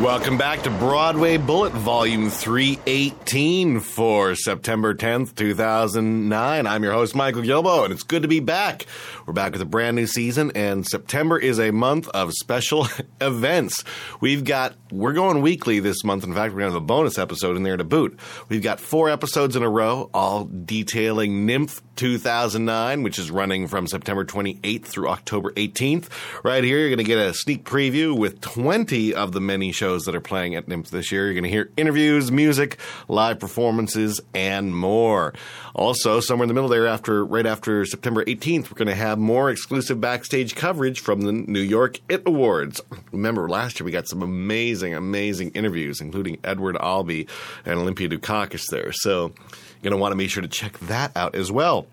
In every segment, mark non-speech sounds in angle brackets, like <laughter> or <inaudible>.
Welcome back to Broadway Bullet Volume 318 for September 10th, 2009. I'm your host, Michael Gilboe, and it's good to be back. We're back with a brand new season, and September is a month of special <laughs> events. We've got, we're going weekly this month. In fact, we're going to have a bonus episode in there to boot. We've got four episodes in a row, all detailing NYMF 2009, which is running from September 28th through October 18th. Right here, you're going to get a sneak preview with 20 of the many shows that are playing at NYMF this year. You're going to hear interviews, music, live performances, and more. Also, somewhere in the middle there, after right after September 18th, we're going to have more exclusive backstage coverage from the New York IT Awards. Remember, last year we got some amazing, amazing interviews, including Edward Albee and Olympia Dukakis there. So you're going to want to make sure to check that out as well.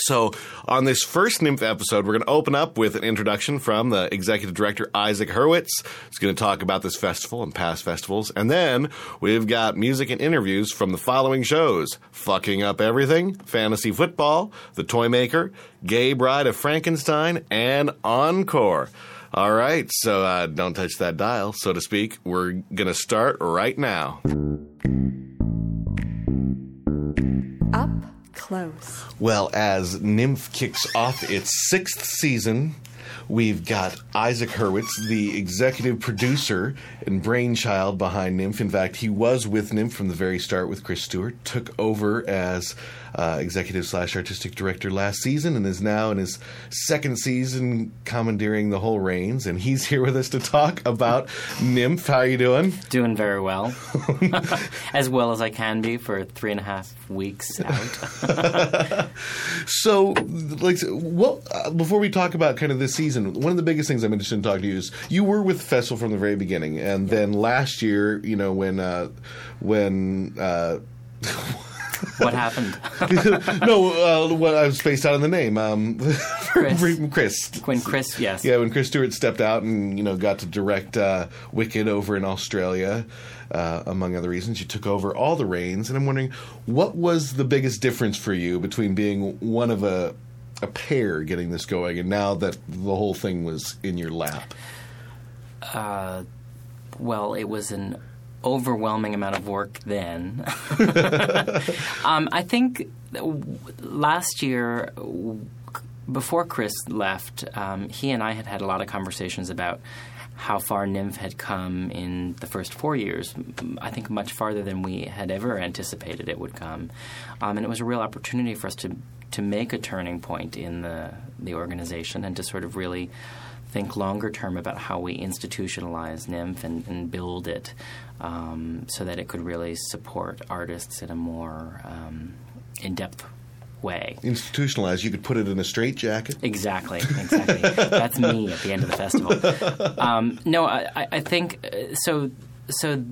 So, on this first NYMF episode, we're going to open up with an introduction from the executive director, Isaac Hurwitz. He's going to talk about this festival and past festivals. And then we've got music and interviews from the following shows Fucking Up Everything, Fantasy Football, The Toy Maker, Gay Bride of Frankenstein, and Encore. All right, so uh, don't touch that dial, so to speak. We're going to start right now. Close. Well, as NYMF kicks off its sixth season, we've got Isaac Hurwitz, the executive producer and brainchild behind NYMF. In fact, he was with NYMF from the very start with Kris Stewart, took over as uh, executive slash artistic director last season, and is now in his second season commandeering the whole reins. And he's here with us to talk about <laughs> NYMF. How you doing? Doing very well, <laughs> <laughs> as well as I can be for three and a half weeks out. So, like, what? Uh, before we talk about kind of this season, one of the biggest things I'm interested in talking to you is you were with Festival from the very beginning, and then last year, you know, when uh, when. Uh, <laughs> what happened? <laughs> no, uh, what I was spaced out on the name. Um, <laughs> Kris. Kris. when Kris, yes, Yeah, when Kris Stewart stepped out and you know got to direct uh, Wicked over in Australia, uh, among other reasons, you took over all the reins. And I'm wondering, what was the biggest difference for you between being one of a a pair getting this going, and now that the whole thing was in your lap? well, it was an overwhelming amount of work then. <laughs> um, I think last year, before Kris left, um, he and I had had a lot of conversations about how far NYMF had come in the first four years. I think much farther than we had ever anticipated it would come, um, and it was a real opportunity for us to to make a turning point in the the organization and to sort of really think longer term about how we institutionalize NYMF and, and build it um, so that it could really support artists in a more um, in depth way. Institutionalized, you could put it in a straitjacket. Exactly, exactly. <laughs> That's me at the end of the festival. Um, no, I, I- I think uh, so. So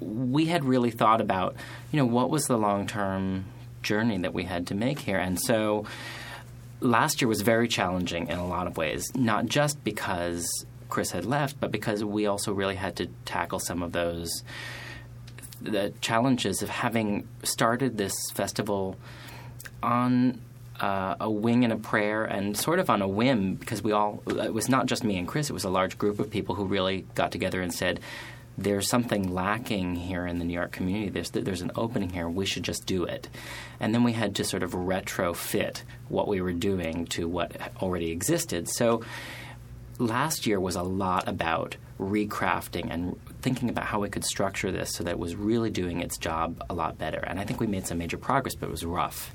we had really thought about, you know, what was the long term journey that we had to make here, and so last year was very challenging in a lot of ways, not just because Kris had left, but because we also really had to tackle some of those the challenges of having started this festival on uh, a wing and a prayer and sort of on a whim because we all it was not just me and Kris it was a large group of people who really got together and said there's something lacking here in the New York community. There's there's an opening here. We should just do it. And then we had to sort of retrofit what we were doing to what already existed. So last year was a lot about recrafting and thinking about how we could structure this so that it was really doing its job a lot better. And I think we made some major progress, but it was rough.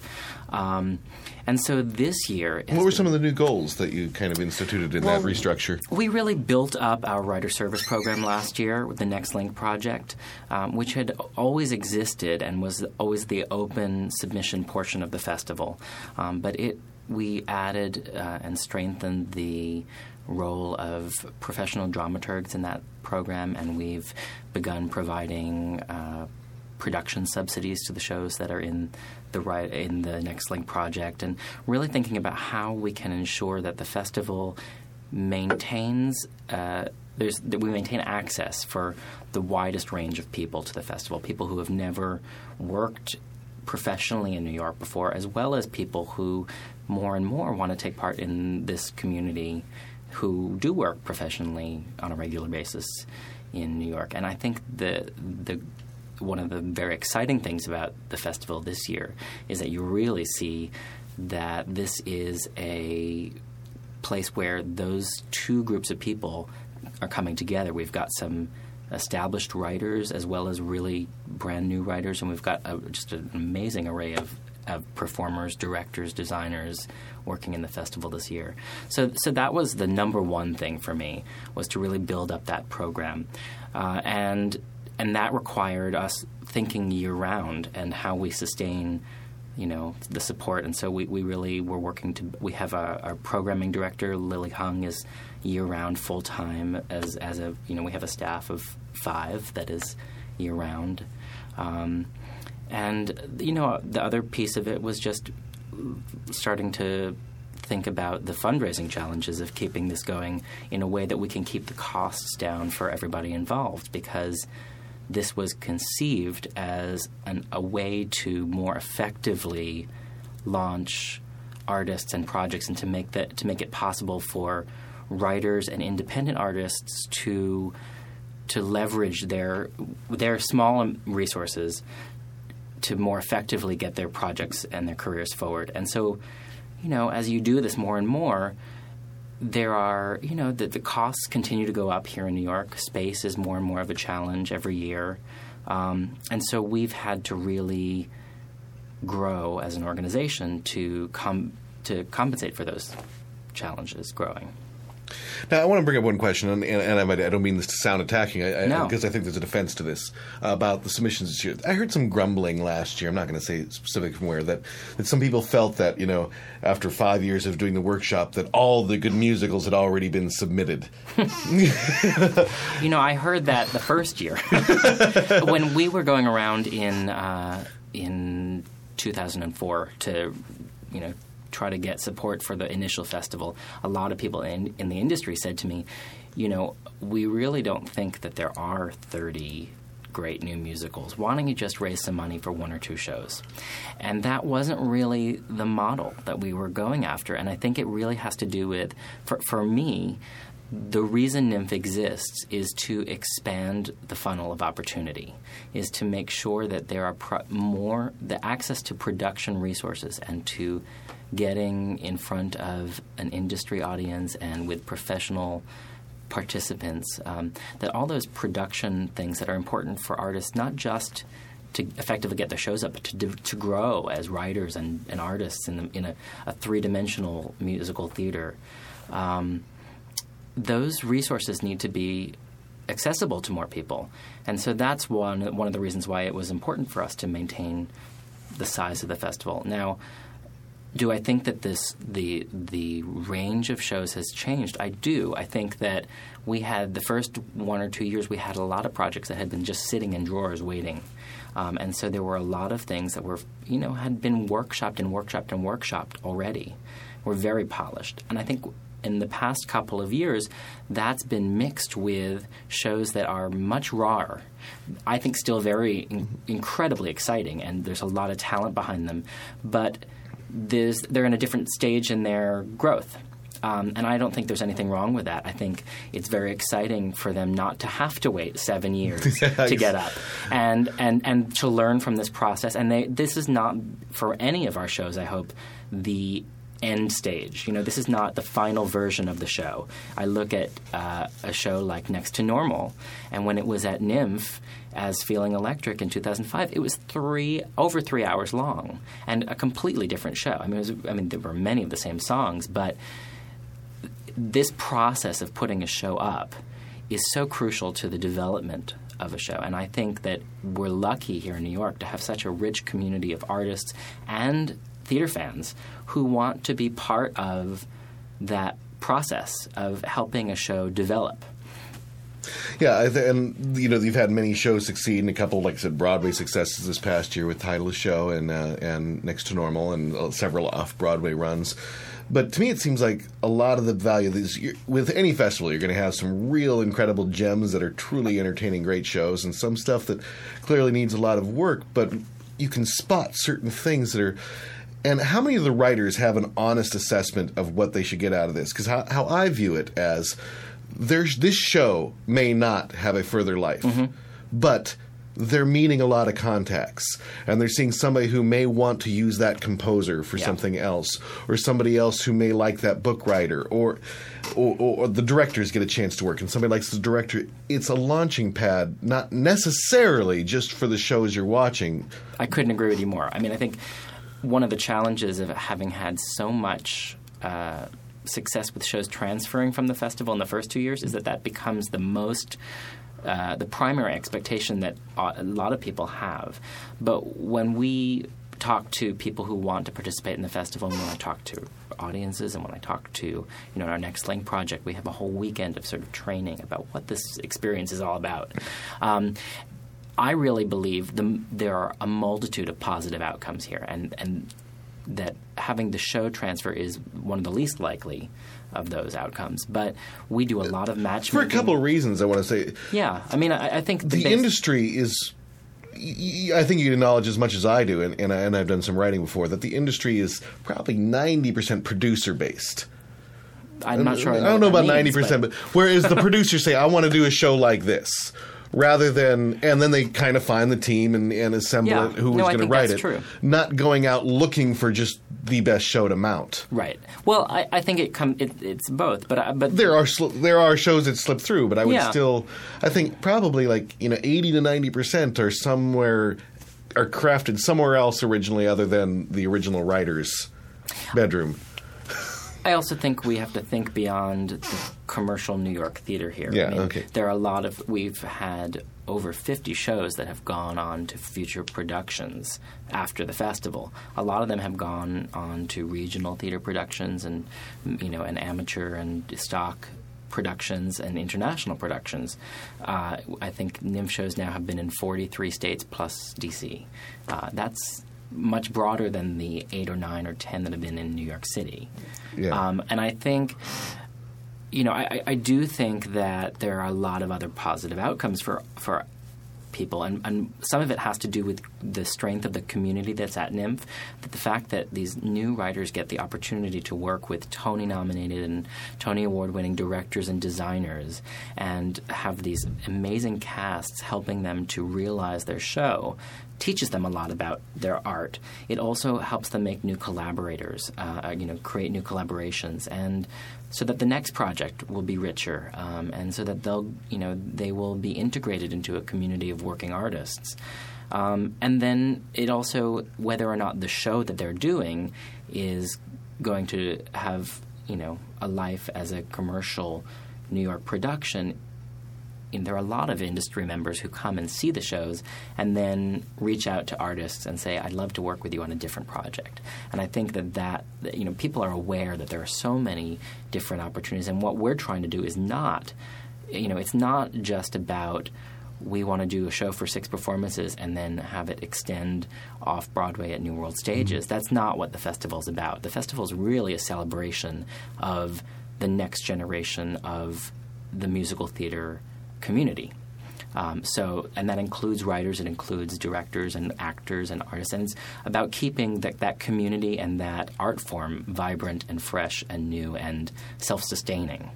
Um, and so this year, What were some of the new goals that you kind of instituted in Well, that restructure? we really built up our writer service program last year with the Next Link project, um, which had always existed and was always the open submission portion of the festival. Um, but it we added uh, and strengthened the role of professional dramaturgs in that program, and we've begun providing. Uh, production subsidies to the shows that are in the right in the Next Link project, and really thinking about how we can ensure that the festival maintains uh, that we maintain access for the widest range of people to the festival, people who have never worked professionally in New York before, as well as people who more and more want to take part in this community who do work professionally on a regular basis in New York. And I think the the one of the very exciting things about the festival this year is that you really see that this is a place where those two groups of people are coming together. We've got some established writers as well as really brand new writers, and we've got a, just an amazing array of, of performers, directors, designers working in the festival this year. So, so that was the number one thing for me was to really build up that program, uh, and and that required us thinking year round and how we sustain you know the support. And so we, we really were working to we have a, our programming director Lily Hung is year round full time as as a you know we have a staff of five that is year round um, and you know the other piece of it was just starting to think about the fundraising challenges of keeping this going in a way that we can keep the costs down for everybody involved because this was conceived as an, a way to more effectively launch artists and projects and to make that to make it possible for writers and independent artists to to leverage their their small resources to more effectively get their projects and their careers forward. And so, you know, as you do this more and more, there are, you know, the, the costs continue to go up here in New York. Space is more and more of a challenge every year. Um, and so we've had to really grow as an organization to com- to compensate for those challenges growing. Now, I want to bring up one question, and, and I, might, I don't mean this to sound attacking, I, I, No. because I think there's a defense to this uh, about the submissions this year. I heard some grumbling last year. I'm not going to say specific from where that that some people felt that you know after five years of doing the workshop that all the good musicals had already been submitted. You know, I heard that the first year <laughs> when we were going around in uh, in 2004 to, you know, try to get support for the initial festival. A lot of people in in the industry said to me, you know, we really don't think that there are 30 great new musicals. Why don't you just raise some money for one or two shows? And that wasn't really the model that we were going after. And I think it really has to do with, for, for me, the reason NYMF exists is to expand the funnel of opportunity, is to make sure that there are pro- more, the access to production resources and to getting in front of an industry audience and with professional participants, um, that all those production things that are important for artists, not just to effectively get their shows up, but to, to grow as writers and, and artists in, the, in a, a three dimensional musical theater. Um, those resources need to be accessible to more people, and so that's one one of the reasons why it was important for us to maintain the size of the festival. Now, do I think that this the the range of shows has changed? I do. I think that we had the first one or two years we had a lot of projects that had been just sitting in drawers waiting, um, and so there were a lot of things that were you know had been workshopped and workshopped and workshopped already. Were very polished, and I think in the past couple of years, that's been mixed with shows that are much rawer. I think still very in- incredibly exciting, and there's a lot of talent behind them, but there's, they're in a different stage in their growth. Um, and I don't think there's anything wrong with that. I think it's very exciting for them not to have to wait seven <laughs> years to get up and, and, and to learn from this process. And they, this is not, for any of our shows, I hope, the end stage. You know, this is not the final version of the show. I look at uh, a show like Next to Normal, and when it was at NYMF as Feeling Electric in 2005, it was three over three hours long and a completely different show. I mean, was, I mean, there were many of the same songs, but this process of putting a show up is so crucial to the development of a show. And I think that we're lucky here in New York to have such a rich community of artists and theater fans who want to be part of that process of helping a show develop. Yeah, th- and you know you've had many shows succeed, and a couple, like I said, Broadway successes this past year with Title of Show and uh, and Next to Normal, and uh, several off Broadway runs. But to me, it seems like a lot of the value of these with any festival, you're going to have some real incredible gems that are truly entertaining, great shows, and some stuff that clearly needs a lot of work. But you can spot certain things that are. And how many of the writers have an honest assessment of what they should get out of this? Because how, how I view it as there's this show may not have a further life, but they're meeting a lot of contacts and they're seeing somebody who may want to use that composer for Yeah. something else or somebody else who may like that book writer or, or or the directors get a chance to work and somebody likes the director it's a launching pad not necessarily just for the shows you're watching I couldn't agree with you more. I mean, I think one of the challenges of having had so much uh, success with shows transferring from the festival in the first two years is that that becomes the most. Uh, the primary expectation that a lot of people have. But when we talk to people who want to participate in the festival, and when I talk to audiences, and when I talk to, you know, our Next Link project, we have a whole weekend of sort of training about what this experience is all about. Um, I really believe the, there are a multitude of positive outcomes here, and and that having the show transfer is one of the least likely of those outcomes. But we do a uh, lot of matchmaking for a couple of reasons i want to say yeah, I mean, I, I think the base- industry is I think you acknowledge as much as I do, and, and, I, and I've done some writing before, that the industry is probably 90% producer based. I'm not sure. I, I don't know about means, 90%, but whereas the <laughs> producers say, I want to do a show like this. Rather than, and then they kind of find the team and, and assemble Yeah. it, who No, was going to write that's it. true. Not going out looking for just the best show to mount. right. Well, I, I think it come it, it's both, but I, but There are sl- there are shows that slip through, but I would Yeah. still, I think probably like you know eighty to ninety percent are somewhere are crafted somewhere else originally, other than the original writer's bedroom. I also think we have to think beyond the commercial New York theater here. Yeah, I mean, okay. There are a lot of we've had over 50 shows that have gone on to future productions after the festival. A lot of them have gone on to regional theater productions and you know and amateur and stock productions and international productions. Uh, I think NYMF shows now have been in 43 states plus DC. Uh, that's much broader than the eight or nine or ten that have been in New York City. Yeah. Um, and I think, you know, I, I- do think that there are a lot of other positive outcomes for for people, and, and some of it has to do with the strength of the community that's at NYMF. That the fact that these new writers get the opportunity to work with Tony nominated and Tony award winning directors and designers, and have these amazing casts helping them to realize their show teaches them a lot about their art. It also helps them make new collaborators, uh, you know, create new collaborations, and so that the next project will be richer, um, and so that they'll, you know, they will be integrated into a community of working artists. Um, and then it also, whether or not the show that they're doing is going to have, you know, a life as a commercial New York production, there are a lot of industry members who come and see the shows and then reach out to artists and say, "I'd love to work with you on a different project." And I think that that, you know people are aware that there are so many different opportunities, and what we're trying to do is not, you know, it's not just about we want to do a show for six performances and then have it extend off Broadway at New World Stages. Mm-hmm. That's not what the festival's about. The festival is really a celebration of the next generation of the musical theater community. Um, so, and that includes writers, it includes directors and actors and it's about keeping that, that community and that art form vibrant and fresh and new and self-sustaining.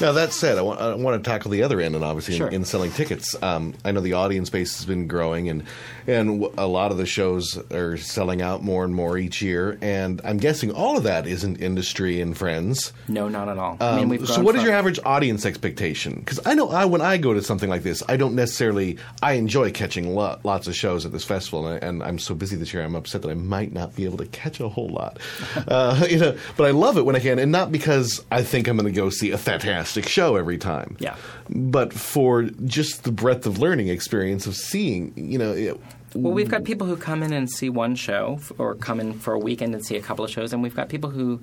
Now that said, I want, I want to tackle the other end, and obviously Sure. in, in selling tickets. Um, I know the audience base has been growing, and and a lot of the shows are selling out more and more each year. And I'm guessing all of that isn't industry and friends. No, not at all. I mean, Um, we've so, what is from- your average audience expectation? Because I know I when I go to something like this, I don't necessarily. I enjoy catching lo- lots of shows at this festival, and, I, and I'm so busy this year. I'm upset that I might not be able to catch a whole lot. <laughs> uh, <laughs> you know, but I love it when I can, and not because I think I'm going to go see a fantastic show every time. Yeah. But for just the breadth of learning experience of seeing, you know. It, Well, we've got people who come in and see one show, or come in for a weekend and see a couple of shows, and we've got people who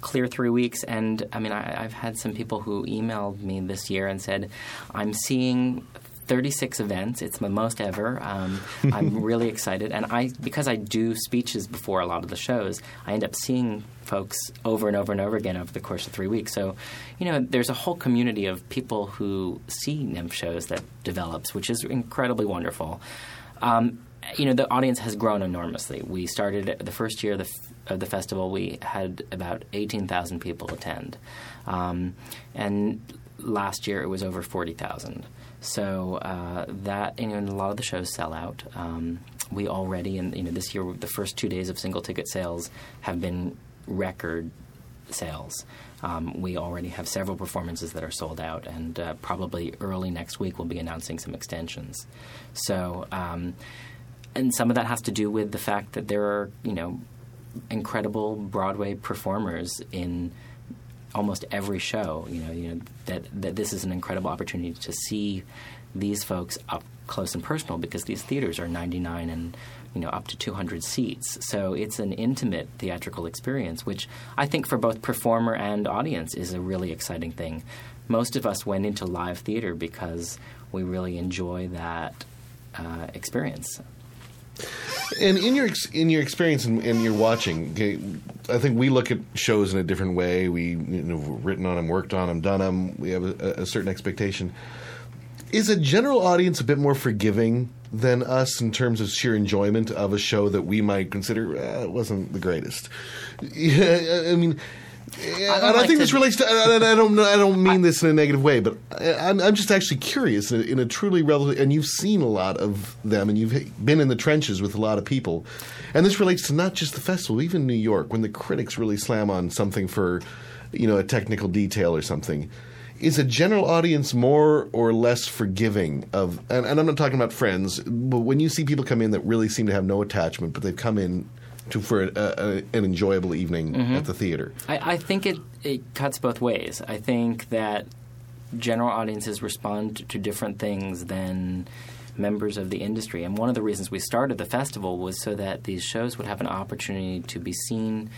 clear three weeks. And I mean, I, I've had some people who emailed me this year and said, "I'm seeing." 36 events. It's my most ever. Um, I'm <laughs> really excited, and I because I do speeches before a lot of the shows, I end up seeing folks over and over and over again over the course of three weeks. So, you know, there's a whole community of people who see NYMF shows that develops, which is incredibly wonderful. Um, you know, the audience has grown enormously. We started the first year of the, of the festival. We had about eighteen thousand people attend, um, and last year it was over forty thousand. So uh, that you know, and a lot of the shows sell out. Um, we already, and you know, this year the first two days of single ticket sales have been record sales. Um, we already have several performances that are sold out, and uh, probably early next week we'll be announcing some extensions. So, um, and some of that has to do with the fact that there are, you know, incredible Broadway performers in almost every show. You know, you know that that this is an incredible opportunity to see these folks up close and personal because these theaters are 99 and you know up to 200 seats. So it's an intimate theatrical experience, which I think for both performer and audience is a really exciting thing. Most of us went into live theater because we really enjoy that uh, experience. And in your in your experience and in, your watching, I think we look at shows in a different way. We you know written on them, worked on them, done them. We have a, a certain expectation. Is a general audience a bit more forgiving than us in terms of sheer enjoyment of a show that we might consider eh, it wasn't the greatest? Yeah, I mean. Don't and I think to- this relates to. And I don't. know- I don't mean this in a negative way, but I- I'm, I'm just actually curious in a, in a truly relative. And you've seen a lot of them, and you've been in the trenches with a lot of people. And this relates to not just the festival, even New York, when the critics really slam on something for, you know, a technical detail or something. Is a general audience more or less forgiving of? And, and I'm not talking about friends, but when you see people come in that really seem to have no attachment, but they've come in to for a, a, an enjoyable evening mm-hmm. at the theater. I, I think it, it cuts both ways. I think that general audiences respond to different things than members of the industry. And one of the reasons we started the festival was so that these shows would have an opportunity to be seen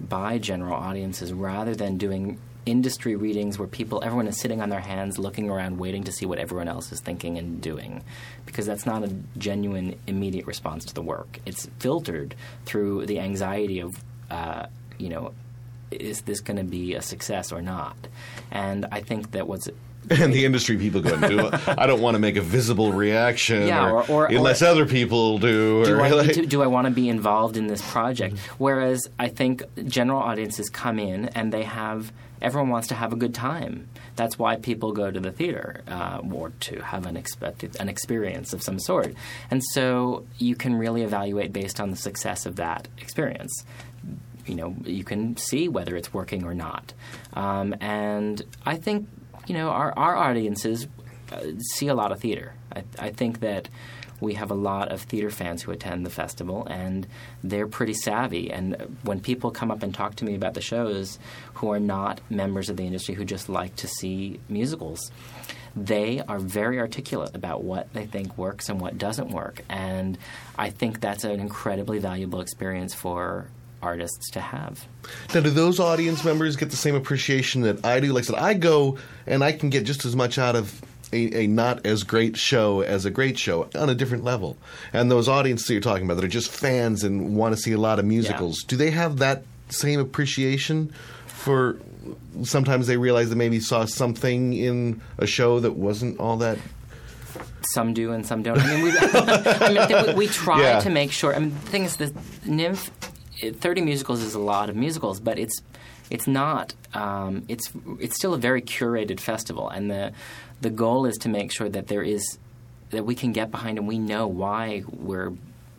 by general audiences rather than doing industry readings where people everyone is sitting on their hands looking around waiting to see what everyone else is thinking and doing because that's not a genuine immediate response to the work it's filtered through the anxiety of uh, you know is this going to be a success or not and i think that what's <laughs> And the industry people go, do I don't want to make a visible reaction, Yeah, or, or- or- unless or- other people do. do I, like- to, do I want to be involved in this project? Whereas I think general audiences come in and they have everyone wants to have a good time. That's why people go to the theater uh, or to have an expected an experience of some sort. And so you can really evaluate based on the success of that experience. You know, you can see whether it's working or not. Um, and I think you know our our audiences uh, see a lot of theater. I, I think that we have a lot of theater fans who attend the festival, and they're pretty savvy. And when people come up and talk to me about the shows who are not members of the industry, who just like to see musicals, they are very articulate about what they think works and what doesn't work. And I think that's an incredibly valuable experience for artists to have. Now, do those audience members get the same appreciation that I do? Like I said, I go and I can get just as much out of a, a not as great show as a great show on a different level. And those audiences that you're talking about that are just fans and want to see a lot of musicals, do they have that same appreciation for? Sometimes they realize they maybe saw something in a show that wasn't all that Some do and some don't. I mean, we, <laughs> I mean think we, we try Yeah. to make sure. I mean, the thing is, NYMF it, 30 musicals is a lot of musicals, but it's it's not. Um, it's it's still a very curated festival, and the the goal is to make sure that there is that we can get behind and we know why we're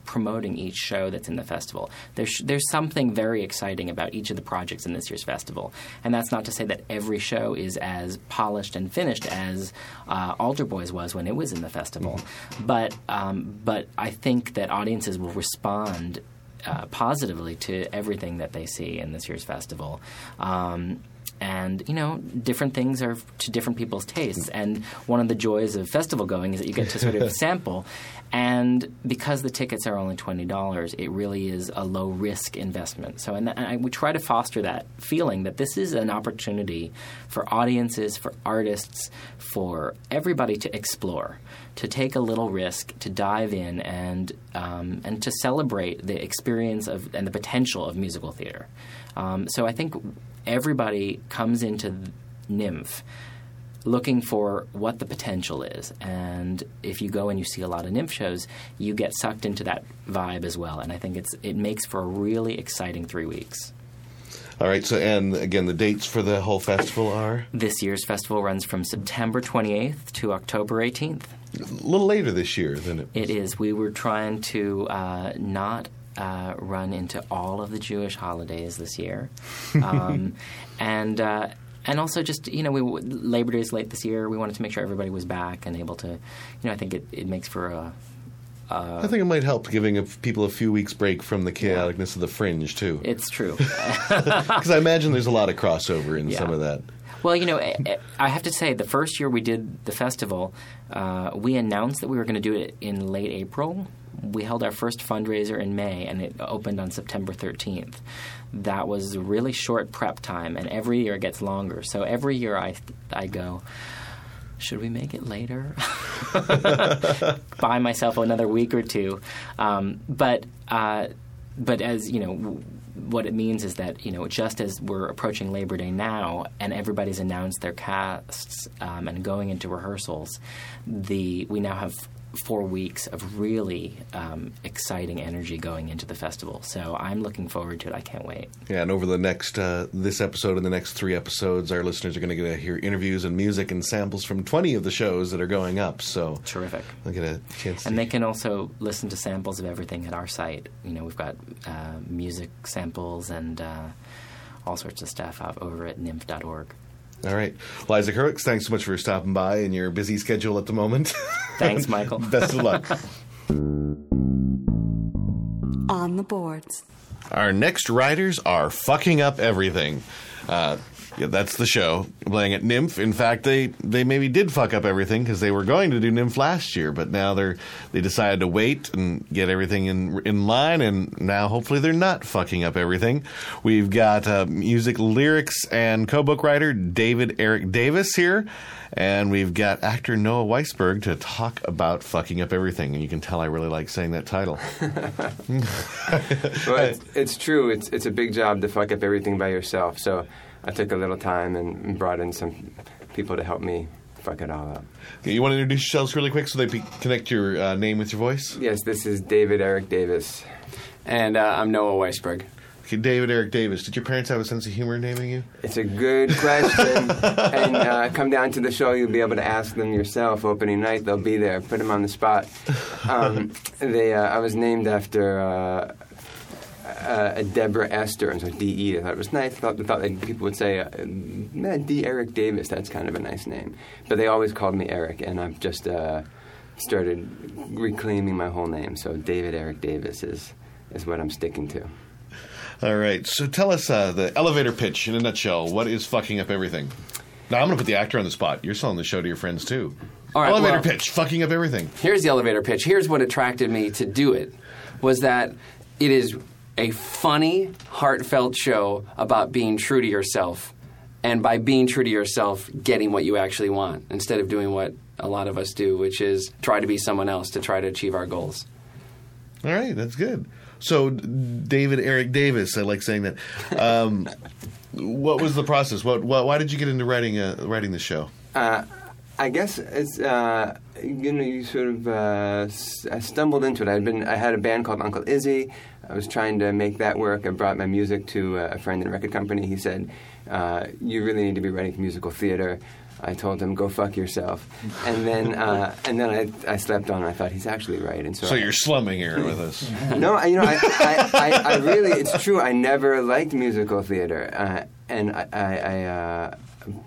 promoting each show that's in the festival. There's there's something very exciting about each of the projects in this year's festival, and that's not to say that every show is as polished and finished as uh, Altar Boys was when it was in the festival, but um, but I think that audiences will respond. Uh, positively to everything that they see in this year's festival. Um, and you know different things are to different people's tastes. And one of the joys of festival going is that you get to sort of <laughs> sample. And because the tickets are only $20 it really is a low risk investment. So and, and I, we try to foster that feeling that this is an opportunity for audiences for artists for everybody to explore to take a little risk to dive in and um, and to celebrate the experience of and the potential of musical theater. Um, so I think everybody comes into NYMF looking for what the potential is. And if you go and you see a lot of NYMF shows, you get sucked into that vibe as well. And I think it's it makes for a really exciting three weeks. All right. So, and again, the dates for the whole festival are This year's festival runs from September 28th to October 18th. a little later this year than it. It is. We were trying to uh, not uh, run into all of the Jewish holidays this year, <laughs> um, and uh, and also just you know we Labor Day is late this year. We wanted to make sure everybody was back and able to, you know, I think it, it makes for a. I think it might help giving a, people a few weeks break from the chaoticness of the fringe too, It's true. <laughs> <laughs> because I imagine there's a lot of crossover in Yeah. some of that. Well, you know, I- I have to say, the first year we did the festival, uh, we announced that we were going to do it in late April. We held our first fundraiser in May, and it opened on September 13th. That was really short prep time, and every year it gets longer. So every year I, I go, should we make it later? <laughs> Buy myself another week or two. Um, but uh, but as you know, w- what it means is that you know, just as we're approaching Labor Day now, and everybody's announced their casts um, and going into rehearsals, the we now have four weeks of really um, exciting energy going into the festival. So I'm looking forward to it. I can't wait. Yeah, and over the next uh, this episode and the next three episodes, our listeners are going to get to hear interviews and music and samples from twenty of the shows that are going up. So Terrific. they'll get a chance. And they can also listen to samples of everything at our site. You know, we've got uh, music samples and uh, all sorts of stuff over at nymf.org. All right, well, Isaac Hurwitz, thanks so much for stopping by in your busy schedule at the moment. Thanks, <laughs> Michael. Best of luck. On the boards. Our next writers are fucking up everything. Uh, yeah, that's the show playing at NYMF. In fact, they they maybe did fuck up everything because they were going to do NYMF last year, but now they're they decided to wait and get everything in in line, and now hopefully they're not fucking up everything. We've got uh, music, lyrics, and co-book writer David Eric Davis here. And we've got actor Noah Weisberg to talk about fucking up everything. And you can tell I really like saying that title. <laughs> Well, it's, it's true. It's it's a big job to fuck up everything by yourself. So I took a little time and brought in some people to help me fuck it all up. Okay, you want to introduce yourselves really quick so they pe- connect your uh, name with your voice? Yes, this is David Eric Davis. And uh, I'm Noah Weisberg. Okay, David Eric Davis. Did your parents have a sense of humor naming you? It's a good question. <laughs> and uh, come down to the show. You'll be able to ask them yourself. Opening night, they'll be there. Put them on the spot. Um, <laughs> they, uh, I was named after uh, Deborah Esther, and so D.E. I thought it was nice. I thought, I thought that people would say, uh, "Man, D. Eric Davis. That's kind of a nice name. But they always called me Eric, and I've just uh, started reclaiming my whole name. So David Eric Davis is is what I'm sticking to. All right. So tell us uh, the elevator pitch in a nutshell. What is fucking up everything? Now I'm going to put the actor on the spot. You're selling the show to your friends too. All right, elevator well- pitch. Fucking up everything. Here's the elevator pitch. Here's what attracted me to do it was that it is a funny, heartfelt show about being true to yourself. And by being true to yourself, getting what you actually want instead of doing what a lot of us do, which is try to be someone else to try to achieve our goals. All right, that's good. So, David Eric Davis, I like saying that. Um, <laughs> what was the process? What, what? Why did you get into writing uh, writing the show? Uh, I guess it's uh, you know you sort of uh, I stumbled into it. I'd been I had a band called Uncle Izzy. I was trying to make that work. I brought my music to uh, a friend in a record company. He said, uh, "You really need to be writing for musical theater." I told him, "Go fuck yourself," and then uh, and then I, I slept on. it. I thought he's actually right, and so, So I- you're slumming here with us. <laughs> no, I, you know, I, I, I, really, it's true. I never liked musical theater, uh, and I, I, uh,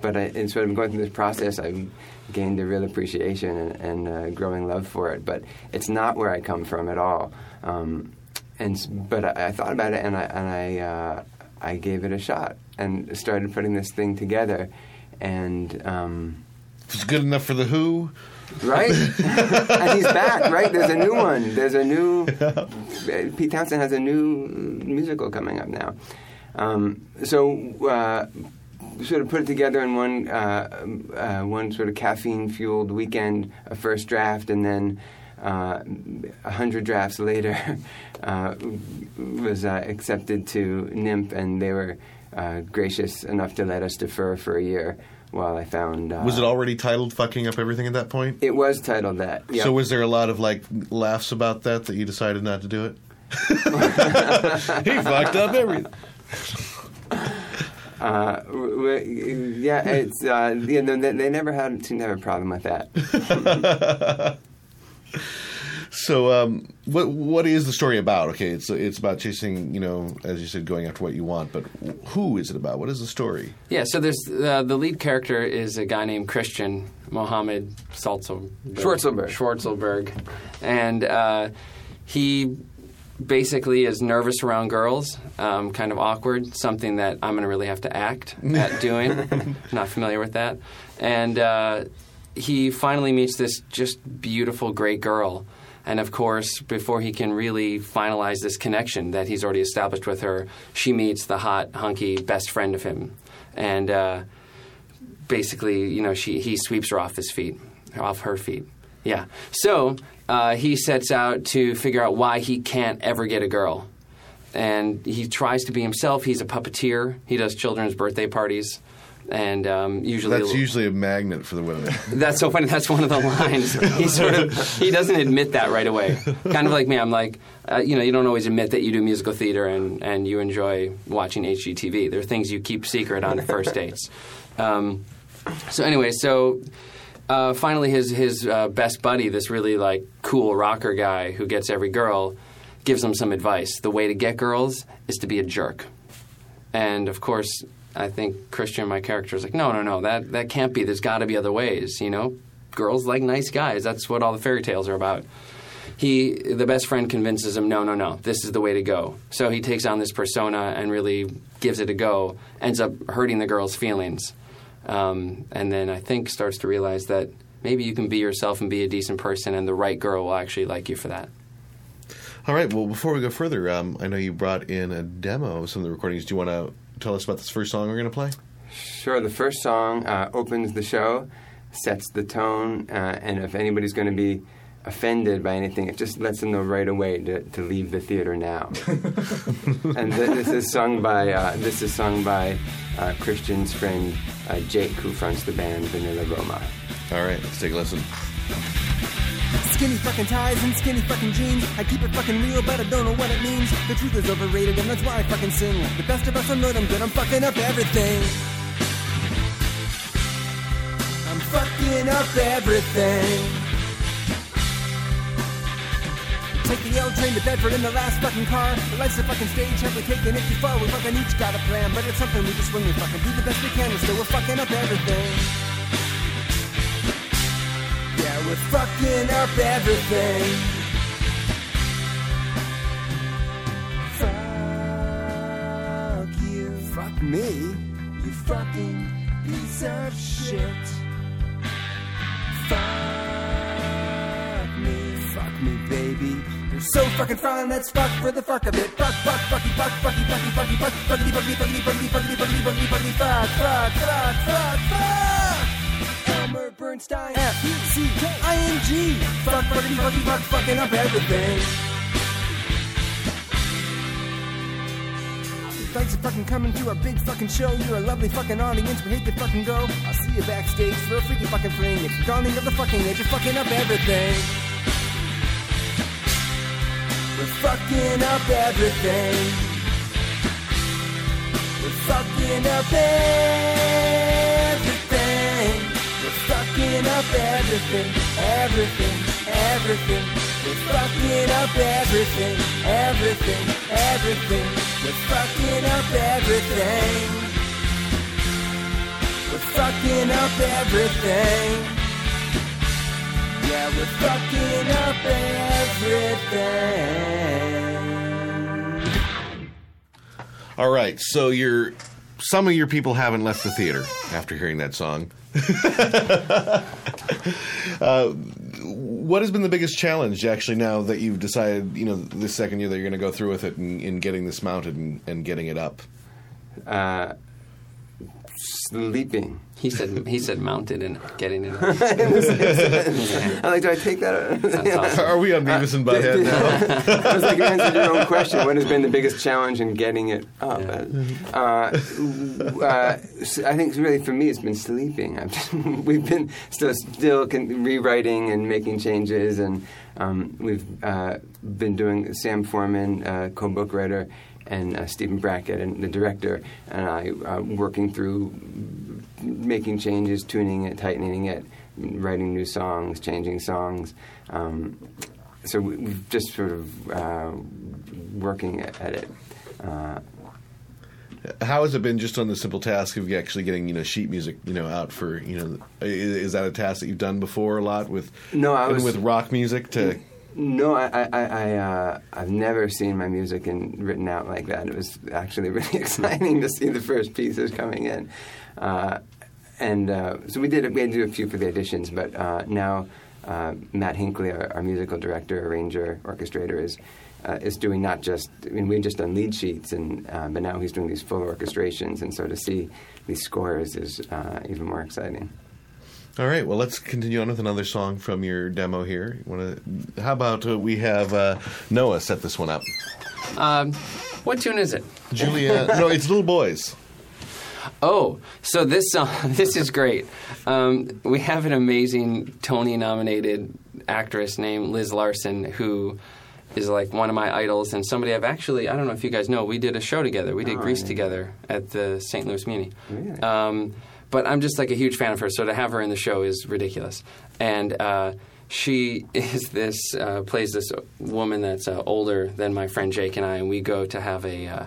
but I, and of going through this process, I gained a real appreciation and, and uh, growing love for it. But it's not where I come from at all. Um, and but I, I thought about it, and I and I, uh, I gave it a shot, and started putting this thing together, and. Um, it's good enough for the Who, Right? <laughs> and he's back, right? There's a new one. There's a new. Pete Townshend has a new musical coming up now. Um, so, uh, sort of put it together in one, uh, uh, one sort of caffeine fueled weekend, a first draft, and then uh, a hundred drafts later <laughs> uh, was uh, accepted to NYMF, and they were uh, gracious enough to let us defer for a year while I found. Uh, was it already titled "Fucking Up Everything" at that point? It was titled that. Yeah. So was there a lot of like laughs about that that you decided not to do it? <laughs> he fucked up everything. <laughs> Uh, w- w- yeah, <laughs> it's uh, yeah, no, they, they never had seemed to have a problem with that. <laughs> So, um, what what is the story about? Okay, it's it's about chasing, you know, as you said, going after what you want. But who is it about? What is the story? Yeah, so there's uh, the lead character is a guy named Christian Mohammed Salzel- Schwarzelberg. Schwarzelberg, and uh, he basically is nervous around girls, um, kind of awkward, something that I'm going to really have to act at <laughs> doing. Not familiar with that, and uh, he finally meets this just beautiful, great girl. And of course, before he can really finalize this connection that he's already established with her, she meets the hot, hunky best friend of him. And uh, basically, you know, she, he sweeps her off his feet, off her feet. Yeah. So uh, he sets out to figure out why he can't ever get a girl. And he tries to be himself. He's a puppeteer. He does children's birthday parties. And um, usually. That's usually a magnet for the women. <laughs> That's so funny. That's one of the lines. He sort of he doesn't admit that right away. Kind of like me. I'm like, uh, you know, you don't always admit that you do musical theater and, and you enjoy watching HGTV. There are things you keep secret on first dates. Um, so anyway, so uh, finally, his his uh, best buddy, this really like cool rocker guy who gets every girl, gives him some advice. The way to get girls is to be a jerk. And of course, I think Christian, my character, is like, no, no, no, that that can't be. There's got to be other ways. You know, girls like nice guys. That's what all the fairy tales are about. He, the best friend, convinces him, no, no, no, this is the way to go. So he takes on this persona and really gives it a go. Ends up hurting the girl's feelings, um, and then I think starts to realize that maybe you can be yourself and be a decent person, and the right girl will actually like you for that. All right. Well, before we go further, um, I know you brought in a demo of some of the recordings. Do you want to tell us about this first song we're going to play? Sure, the first song uh, opens the show, sets the tone, uh, and if anybody's going to be offended by anything, it just lets them know right away to, to leave the theater now. <laughs> and th- this is sung by uh, this is sung by uh, Christian's friend uh, Jake, who fronts the band Vanilla Roma. All right. Let's take a listen. Skinny fucking ties and skinny fucking jeans. I keep it fucking real, but I don't know what it means. The truth is overrated, and that's why I fucking sing. The best of us are good, I'm good, I'm fucking up everything. I'm fucking up everything. Take the L train to Bedford in the last fucking car. The life's a fucking stage, have we taken it too far? We fucking each got a plan, but it's something we just wing. We fucking do the best we can, and still we're fucking up everything. Yeah, we're fucking up everything. Fuck you. Fuck me. You fucking piece of shit. Fuck so fucking fine, let's fuck for the fuck of it. Fuck, fuck, fucky, fuck, fucky, fucky, fucky, fuck, fuckity, fuckity, fuckity, fuckity, fuckity, fuckity, fuckity, fuckity, fuck, fuck, fuck, fuck, fuck. Elmer Bernstein. F C K I N G. Fuck, fuckity, fucky, fuck, fucking up everything. Thanks for fucking coming to our big fucking show. You're a lovely fucking audience. We hate to fucking go. I'll see you backstage for a freaky fucking fling. If you're dawning of the fucking age, you're fucking up everything. We're fucking up everything. We're fucking up everything. We're fucking up everything, everything, everything. We're fucking up everything, everything, everything. We're fucking up everything. We're fucking up everything. Yeah, we're fucking up everything. All right, so you're some of your people haven't left the theater after hearing that song. <laughs> uh, what has been the biggest challenge actually now that you've decided, you know, this second year that you're going to go through with it and in getting this mounted and, and getting it up? Uh, sleeping. He said he said mounted and getting it. <laughs> <laughs> I'm like, do I take that? Awesome. <laughs> Are we on Beavis and Butthead now? I was like, you answered your own question. What has been the biggest challenge in getting it up? Uh, uh, s- I think really for me, it's been sleeping. I've just, we've been still still con- rewriting and making changes, and um, we've uh, been doing Sam Forman, uh, co-book writer, and uh, Stephen Brackett, and the director, and I uh, working through making changes, tuning it, tightening it, writing new songs, changing songs. Um, so we- we've just sort of uh, working at at it. Uh, How has it been just on the simple task of actually getting, you know, sheet music, you know, out for, you know, i- is that a task that you've done before a lot with, No, I was- with rock music to, no, I, I, I, uh, I've never seen my music in, written out like that. It was actually <laughs> really exciting to see the first pieces coming in, uh, and uh, so we did. We had to do a few for the auditions, but uh, now uh, Matt Hinckley, our, our musical director, arranger, orchestrator, is uh, is doing not just. I mean, we've just done lead sheets, and but now he's doing these full orchestrations, and so to see these scores is even more exciting. All right. Well, let's continue on with another song from your demo here. You Want to? How about uh, we have uh, Noah set this one up? Um, what tune is it? Julia. no, it's Little Boys. Oh, so this song, <laughs> this is great. Um, we have an amazing Tony-nominated actress named Liz Larsen who is like one of my idols and somebody I've actually I don't know if you guys know we did a show together. We did Oh, Grease yeah. together at the St. Louis Muny. Really? Um, but I'm just like a huge fan of her, so to have her in the show is ridiculous. And uh, she is this uh, plays this woman that's uh, older than my friend Jake and I, and we go to have a, uh,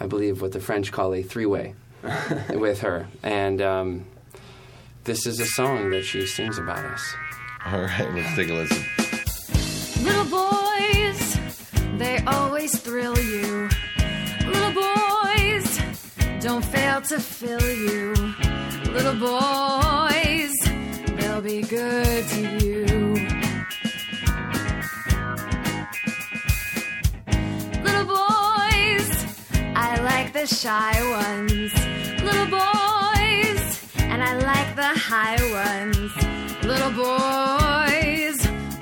I believe what the French call a three-way <laughs> with her. And um, this is a song that she sings about us. All right. Let's take a listen. Little boys, they always thrill you. Little boys, don't fail to fill you. Little boys, they'll be good to you. Little boys, I like the shy ones. Little boys, and I like the high ones. Little boys,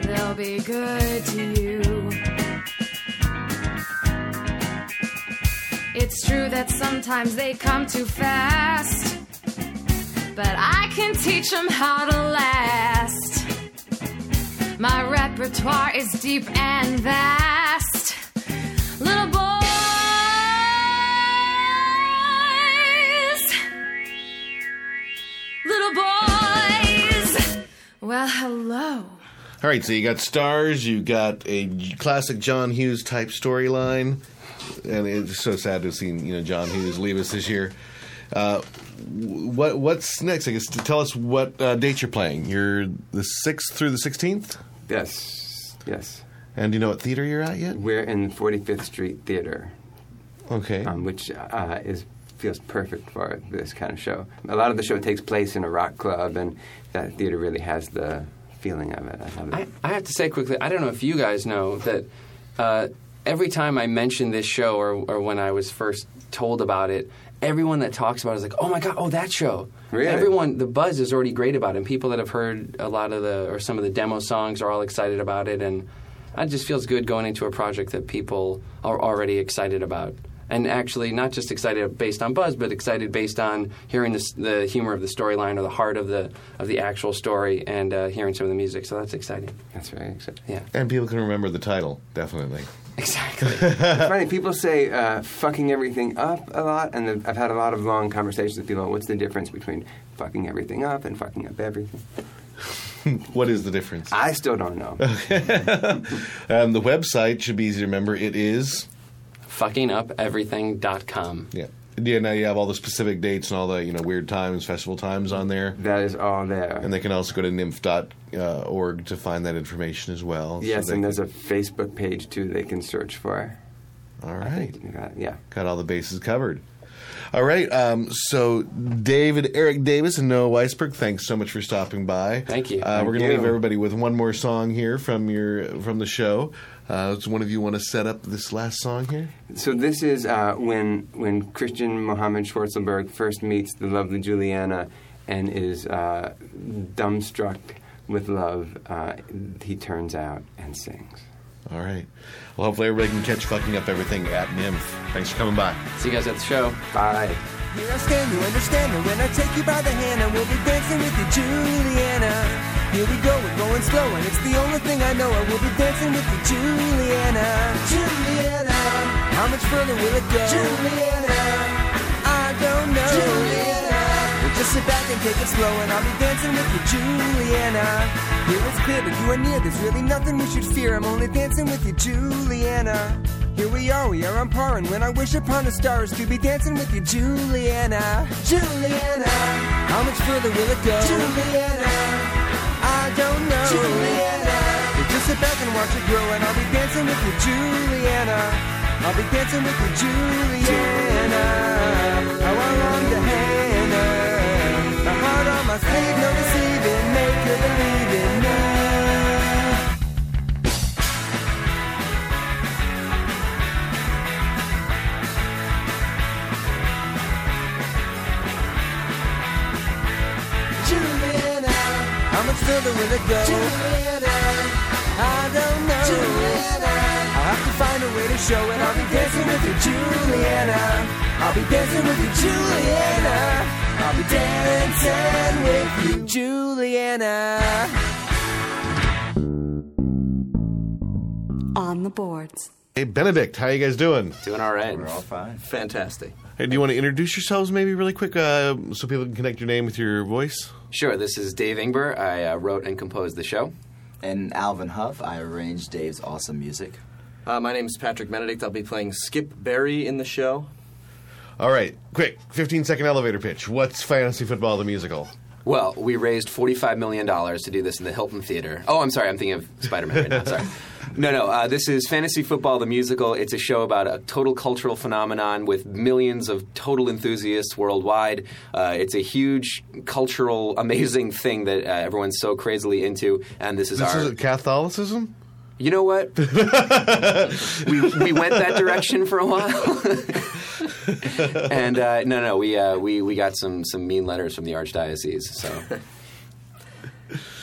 they'll be good to you. It's true that sometimes they come too fast, but I can teach them how to last. My repertoire is deep and vast. Little boys, little boys. Well, hello. All right. So you got stars. You got a classic John Hughes type storyline, and it's so sad to have seen you know John Hughes leave us this year. Uh, what what's next? I guess to tell us what uh, date you're playing. You're the sixth through the sixteenth, Yes, yes. and do you know what theater you're at yet? We're in 45th Street Theater. Okay. um, which uh, is feels perfect for this kind of show. A lot of the show takes place in a rock club, and that theater really has the feeling of it. I love it. I, I have to say quickly, I don't know if you guys know that uh, every time I mention this show or, or when I was first told about it, everyone that talks about it is like, oh my God, oh, that show. Really? Everyone, the buzz is already great about it. And people that have heard a lot of the, or some of the demo songs are all excited about it. And it just feels good going into a project that people are already excited about. and actually not just excited based on buzz, but excited based on hearing the, the humor of the storyline or the heart of the of the actual story and uh, hearing some of the music. So that's exciting. That's very exciting. Yeah, And people can remember the title, definitely. <laughs> exactly. It's funny. People say uh, "fucking everything up" a lot, and I've had a lot of long conversations with people. What's the difference between fucking everything up and fucking up everything? <laughs> What is the difference? I still don't know. <laughs> Um, the website should be easy to remember. It is. FuckingUpEverything.com. Yeah. Yeah, now you have all the specific dates and all the you know weird times, festival times on there, that is all there. and they can also go to nymf.org to find that information as well. Yes, they and can- there's a Facebook page too. They can search for. all right. got- yeah. Got all the bases covered. All right. Um, so, David, Eric Davis, and Noah Weisberg, thanks so much for stopping by. Thank you. Uh, we're going to leave everybody with one more song here from your from the show. Uh, does one of you want to set up this last song here? So this is uh, when when Christian Mohammed Schwarzenberg first meets the lovely Juliana and is uh, dumbstruck with love. Uh, he turns out and sings. All right. Well, hopefully everybody can catch fucking up everything at NYMF. Thanks for coming by. See you guys at the show. Bye. Here I stand, you understand me when I take you by the hand and we'll be dancing with you, Juliana. Here we go, we're going slow, and it's the only thing I know. I will be dancing with you, Juliana. Juliana. How much further will it go? Juliana. I don't know. Juliana. We'll just sit back and take it slow, and I'll be dancing with you, Juliana. Here it's clear that you are near, there's really nothing we should fear. I'm only dancing with you, Juliana. Here we are, we are on par, and when I wish upon the stars to be dancing with you, Juliana. Juliana. How much further will it go? Juliana. I don't know. Juliana. We'll just sit back and watch it grow, and I'll be dancing with you, Juliana. I'll be dancing with you, Juliana. How I long to Hannah. My heart on my sleeve, no deceiving, make her believe How much further will it go? Juliana. I don't know. Juliana. I'll have to find a way to show it. I'll be dancing with you, Juliana. I'll be dancing with you, Juliana. I'll be dancing with you, Juliana. On the boards. Hey, Benedict, how you guys doing? Doing all right. We're all fine. Fantastic. Hey, do you want to introduce yourselves maybe really quick uh, so people can connect your name with your voice? Sure, this is Dave Ingber. I uh, wrote and composed the show. And Alvin Huff, I arranged Dave's awesome music. Uh, my name is Patrick Benedict. I'll be playing Skip Berry in the show. All right, quick, 15 second elevator pitch. What's Fantasy Football the Musical? Well, we raised $45 million to do this in the Hilton Theater. Oh, I'm sorry, I'm thinking of Spider Man right now. Sorry. <laughs> No, no, uh, this is Fantasy Football the Musical. It's a show about a total cultural phenomenon with millions of total enthusiasts worldwide. Uh, it's a huge cultural, amazing thing that uh, everyone's so crazily into, and this is This our. is Catholicism? You know what? <laughs> we, we went that direction for a while. <laughs> and uh, no, no, we, uh, we, we got some, some mean letters from the Archdiocese. So.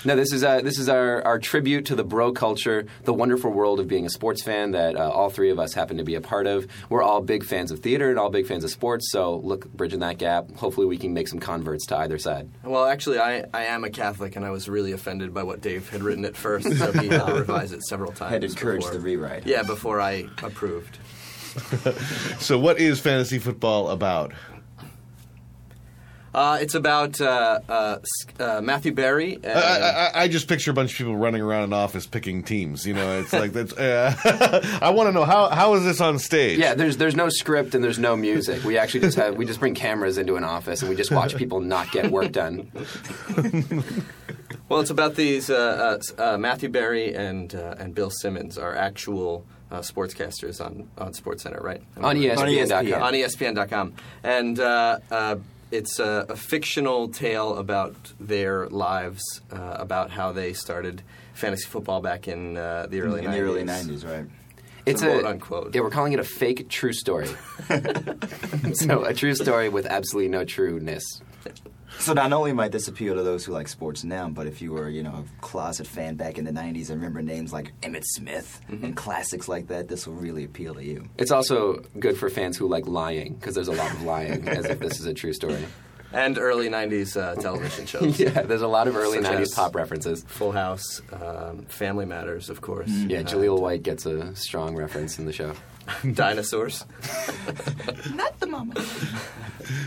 No, this is uh, this is our, our tribute to the bro culture, the wonderful world of being a sports fan that uh, all three of us happen to be a part of. We're all big fans of theater and all big fans of sports, so look, bridging that gap. Hopefully, we can make some converts to either side. Well, actually, I, I am a Catholic, and I was really offended by what Dave had written at first, so he had to revise it several <laughs> times. Had encouraged before- the rewrite. Yeah, before I approved. <laughs> So, what is Fantasy Football about? Uh, it's about uh, uh, uh, Matthew Berry. And, I, I, I just picture a bunch of people running around an office picking teams. You know, it's like that's. Uh, <laughs> I want to know how how is this on stage? Yeah, there's there's no script and there's no music. We actually just have we just bring cameras into an office and we just watch people not get work done. <laughs> Well, it's about these uh, uh, uh, Matthew Berry and uh, and Bill Simmons are actual uh, sportscasters on on SportsCenter, right? Am I On right? ESPN.com. On E ESPN.com, and uh, uh, it's a, a fictional tale about their lives, uh, about how they started fantasy football back in uh, the early in 90s. the early 90s, right? It's Quote, a unquote. Yeah, we're calling it a fake true story. <laughs> <laughs> so a true story with absolutely no trueness. So not only might this appeal to those who like sports now, but if you were, you know, a closet fan back in the '90s and remember names like Emmitt Smith and classics like that, this will really appeal to you. It's also good for fans who like lying because there's a lot of lying, as if this is a true story. <laughs> And early 90s uh, television shows. <laughs> yeah, there's a lot of early Such 90s pop references. Full House, um, Family Matters, of course. Yeah, Jaleel White gets a strong reference in the show. <laughs> Dinosaurs. Not the mama.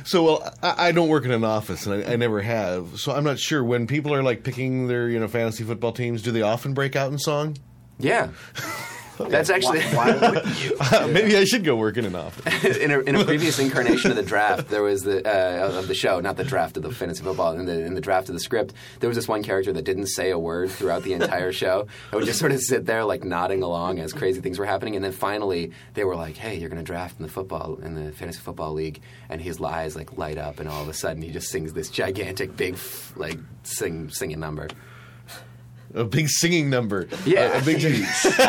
So, well, I, I don't work in an office, and I, I never have. So, I'm not sure when people are like picking their, you know, fantasy football teams. Do they often break out in song? Yeah. <laughs> That's actually <laughs> Maybe I should go work in an office. in, a, in a previous <laughs> incarnation of the draft. There was the uh, of the show, not the draft of the fantasy football. In the in the draft of the script, there was this one character that didn't say a word throughout the entire <laughs> show. I would just sort of sit there like nodding along as crazy things were happening, and then finally they were like, "Hey, you're going to draft in the football in the fantasy football league," and his eyes like light up, and all of a sudden he just sings this gigantic, big like sing singing number. A big singing number. Yeah. A, a big <laughs> I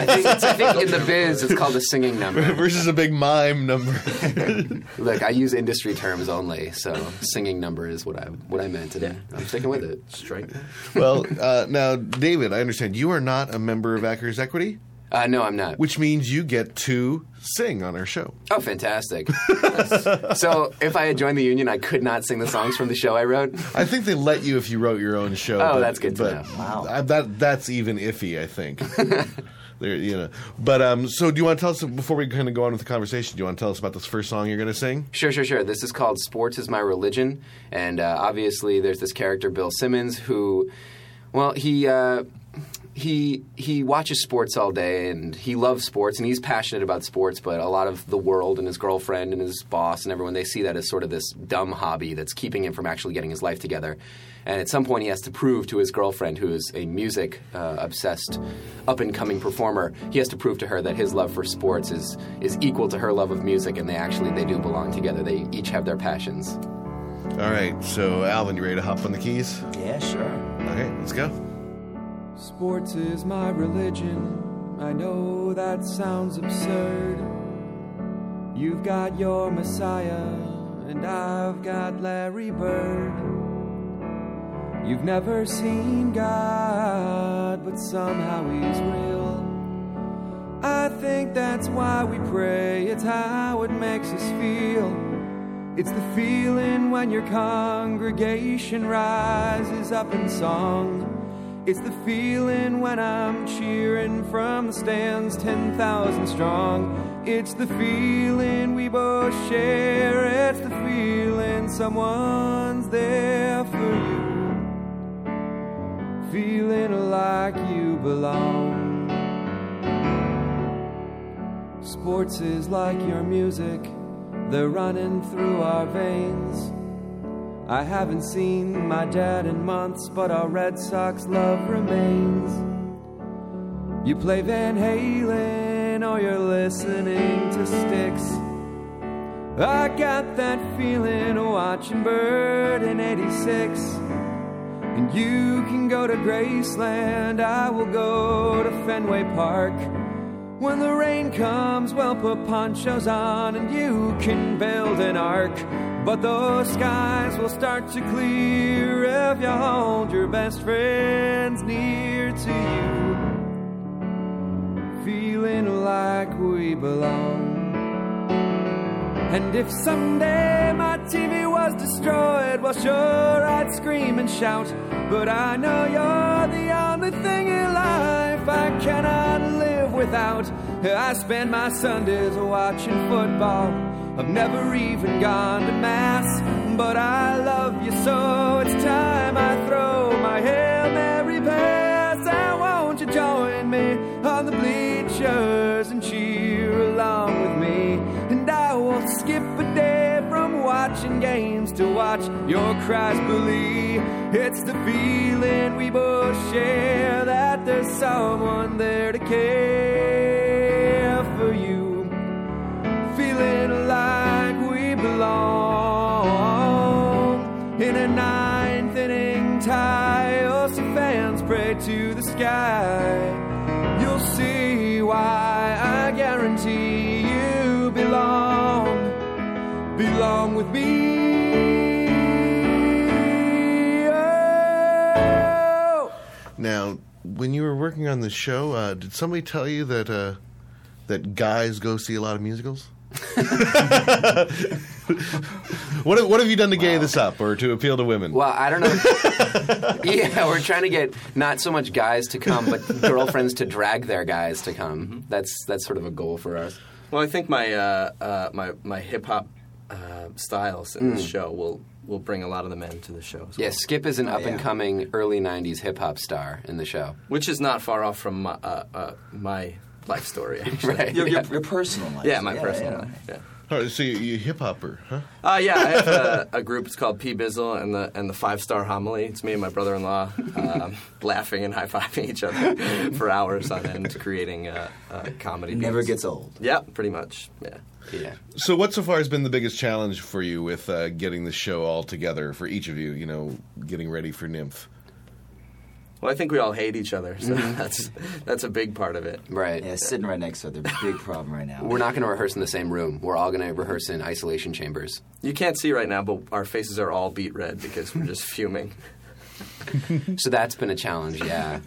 think, I think in the biz it's called a singing number. <laughs> versus a big mime number. <laughs> Look, I use industry terms only, so singing number is what I what I meant, and I'm sticking with it. Strike. well, uh, now, David, I understand you are not a member of Actors Equity, Uh, no, I'm not. which means you get to sing on our show. Oh, fantastic! so, if I had joined the union, I could not sing the songs from the show I wrote. I think they let you if you wrote your own show. Oh, that's good to but know. Wow. I- that that's even iffy. I think. <laughs> there, you know. But um, so do you want to tell us before we kind of go on with the conversation? Do you want to tell us about this first song you're going to sing? Sure, sure, sure. This is called "Sports Is My Religion," and uh, obviously, there's this character Bill Simmons who, well, he. Uh, he he watches sports all day and he loves sports and he's passionate about sports but a lot of the world and his girlfriend and his boss and everyone they see that as sort of this dumb hobby that's keeping him from actually getting his life together and at some point he has to prove to his girlfriend who is a music uh, obsessed up and coming performer he has to prove to her that his love for sports is is equal to her love of music and they actually they do belong together they each have their passions All right. So Alvin, you ready to hop on the keys? Yeah, sure. Okay, let's go. Sports is my religion. I know that sounds absurd. You've got your Messiah, and I've got Larry Bird. You've never seen God, but somehow He's real. I think that's why we pray, it's how it makes us feel. It's the feeling when your congregation rises up in song. It's the feeling when I'm cheering from the stands 10,000 strong. It's the feeling we both share. It's the feeling someone's there for you. Feeling like you belong. Sports is like your music, they're running through our veins. I haven't seen my dad in months, but our Red Sox love remains. You play Van Halen or you're listening to Styx. I got that feeling watching Bird in 86. And you can go to Graceland, I will go to Fenway Park. When the rain comes, we'll put ponchos on and you can build an ark. But those skies will start to clear if you hold your best friends near to you. Feeling like we belong. And if someday my TV was destroyed, well, sure, I'd scream and shout. But I know you're the only thing in life I cannot live without. I spend my Sundays watching football. I've never even gone to Mass, but I love you so it's time I throw my Hail watching games to watch your cries believe. It's the feeling we both share that there's someone there to care for you. Feeling like we belong in a ninth inning tie. Oh, some fans pray to the sky. You'll see why I guarantee you belong, belong with me. When you were working on the show, uh, did somebody tell you that uh, that guys go see a lot of musicals? <laughs> what have, what have you done to gay this up or to appeal to women? Well, I don't know. <laughs> yeah, we're trying to get not so much guys to come, but girlfriends to drag their guys to come. That's that's sort of a goal for us. Well, I think my uh, uh, my my hip hop uh, styles in this Mm. show will will bring a lot of the men to the show. As Yeah, well. Skip is an up and coming early '90s hip hop star in the show. which is not far off from my, uh, uh, my life story. <laughs> Actually. Right. Your- your- your personal life. Yeah, my Yeah, personal yeah. life. Yeah. Oh, so you, you hip hopper, huh? Uh, yeah, I have a, a group. It's called P Bizzle and the and the Five Star Homily. It's me and my brother-in-law um, <laughs> laughing and high fiving each other <laughs> for hours on end, creating uh, uh, comedy. Never beats. gets old. Yeah, pretty much. Yeah. Yeah. So, what so far has been the biggest challenge for you with uh, getting the show all together for each of you? You know, getting ready for NYMF. Well, I think we all hate each other, so Mhm. that's that's a big part of it. Right. Yeah, sitting right next to other big problem right now. We're not going to rehearse in the same room. We're all going to rehearse in isolation chambers. You can't see right now, but our faces are all beat red because we're just fuming. <laughs> So that's been a challenge. Yeah.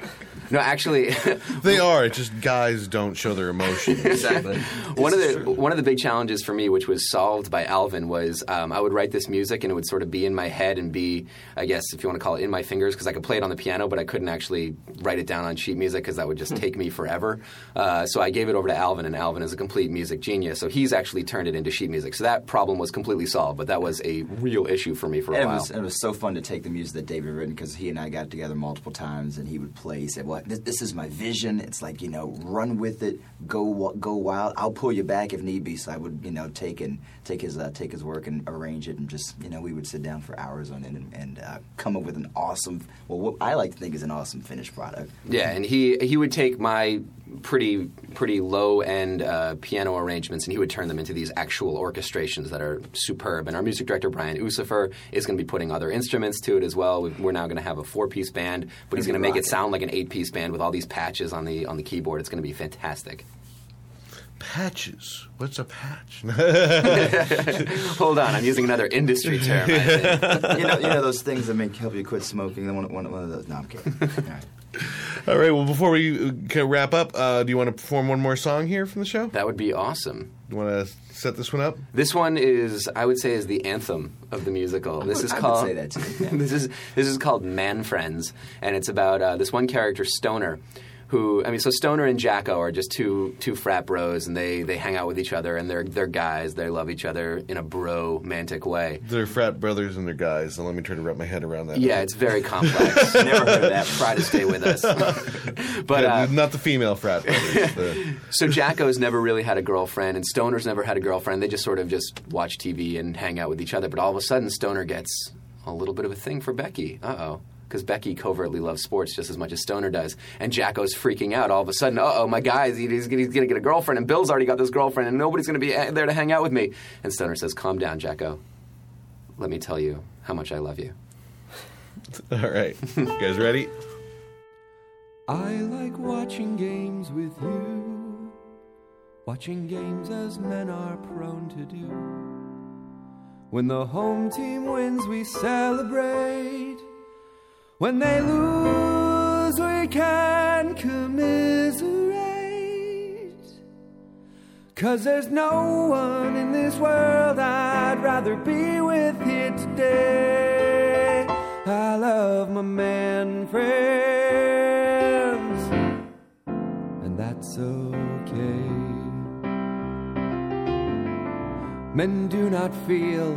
No, actually, <laughs> They are. It's just guys don't show their emotions. <laughs> exactly. one of the one of the big challenges for me, which was solved by Alvin, was um, I would write this music and it would sort of be in my head and be, I guess, if you want to call it, in my fingers because I could play it on the piano, but I couldn't actually write it down on sheet music because that would just take me forever. Uh, so I gave it over to Alvin, and Alvin is a complete music genius. So he's actually turned it into sheet music. So that problem was completely solved, but that was a real issue for me for a And it while. was, it was so fun to take the music that David had written because he and I got together multiple times and he would play. He said, "Well, this, this is my vision. It's like you know, run with it, go go wild. I'll pull you back if need be." So I would you know take and take his uh, take his work and arrange it and just you know we would sit down for hours on it and, and uh, come up with an awesome, well, what I like to think is an awesome finished product. Yeah, and he he would take my pretty pretty low end uh, piano arrangements and he would turn them into these actual orchestrations that are superb. And our music director Brian Usifer is going to be putting other instruments to it as well. We- We're now going to have a four piece band, but he's going to make it sound like an eight piece band with all these patches on the on the keyboard. It's going to be fantastic. Patches. What's a patch? <laughs> Hold on, I'm using another industry term. I think. <laughs> you know, you know those things that make help you quit smoking. One, one, one of those. No, I'm kidding. <laughs> All right. All right. Well, before we uh, wrap up, uh, do you want to perform one more song here from the show? That would be awesome. You want to set this one up? This one is, I would say, is the anthem of the musical. This would- is I would called. say that too, yeah. <laughs> this is this is called Man Friends, and it's about uh, this one character, Stoner. Who I mean, so Stoner and Jacko are just two two frat bros, and they, they hang out with each other, and they're they're guys. They love each other in a bro-mantic way. They're frat brothers and they're guys. So let me try to wrap my head around that. Yeah, it's very complex. <laughs> Never heard of that. Try to stay with us. <laughs> but Yeah, uh, not the female frat brothers. <laughs> the- So Jacko's never really had a girlfriend, and Stoner's never had a girlfriend. They just sort of just watch TV and hang out with each other. But all of a sudden, Stoner gets a little bit of a thing for Becky. Uh oh. Because Becky covertly loves sports just as much as Stoner does. And Jacko's freaking out. All of a sudden, uh oh, my guy's he's, he's going to get a girlfriend, and Bill's already got this girlfriend, and nobody's going to be uh, there to hang out with me. And Stoner says, Calm down, Jacko. Let me tell you how much I love you. <laughs> All right. You guys ready? I like watching games with you. Watching games as men are prone to do. When the home team wins, we celebrate. When they lose, we can commiserate. Cause there's no one in this world I'd rather be with here today. I love my man friends, and that's okay. Men do not feel,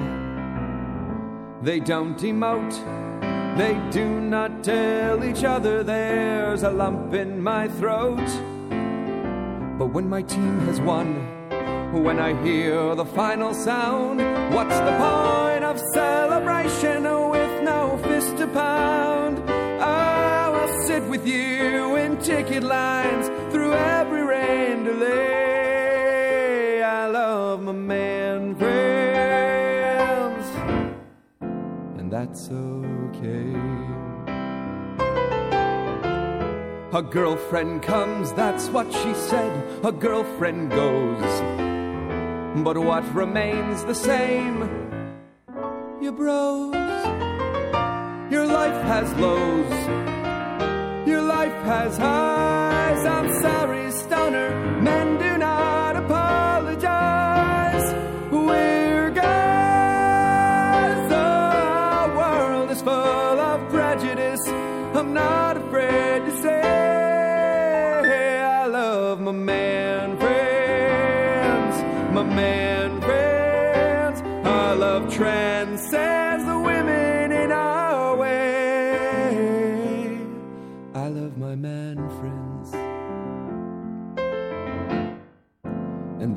they don't emote, they do not tell each other there's a lump in my throat. But when my team has won, when I hear the final sound, what's the point of celebration with no fist to pound? I will sit with you in ticket lines through every rain delay. I love my man friends, and that's okay. A girlfriend comes, that's what she said. A girlfriend goes. But what remains the same? Your bros. Your life has lows. Your life has highs. I'm sorry, stoner. Do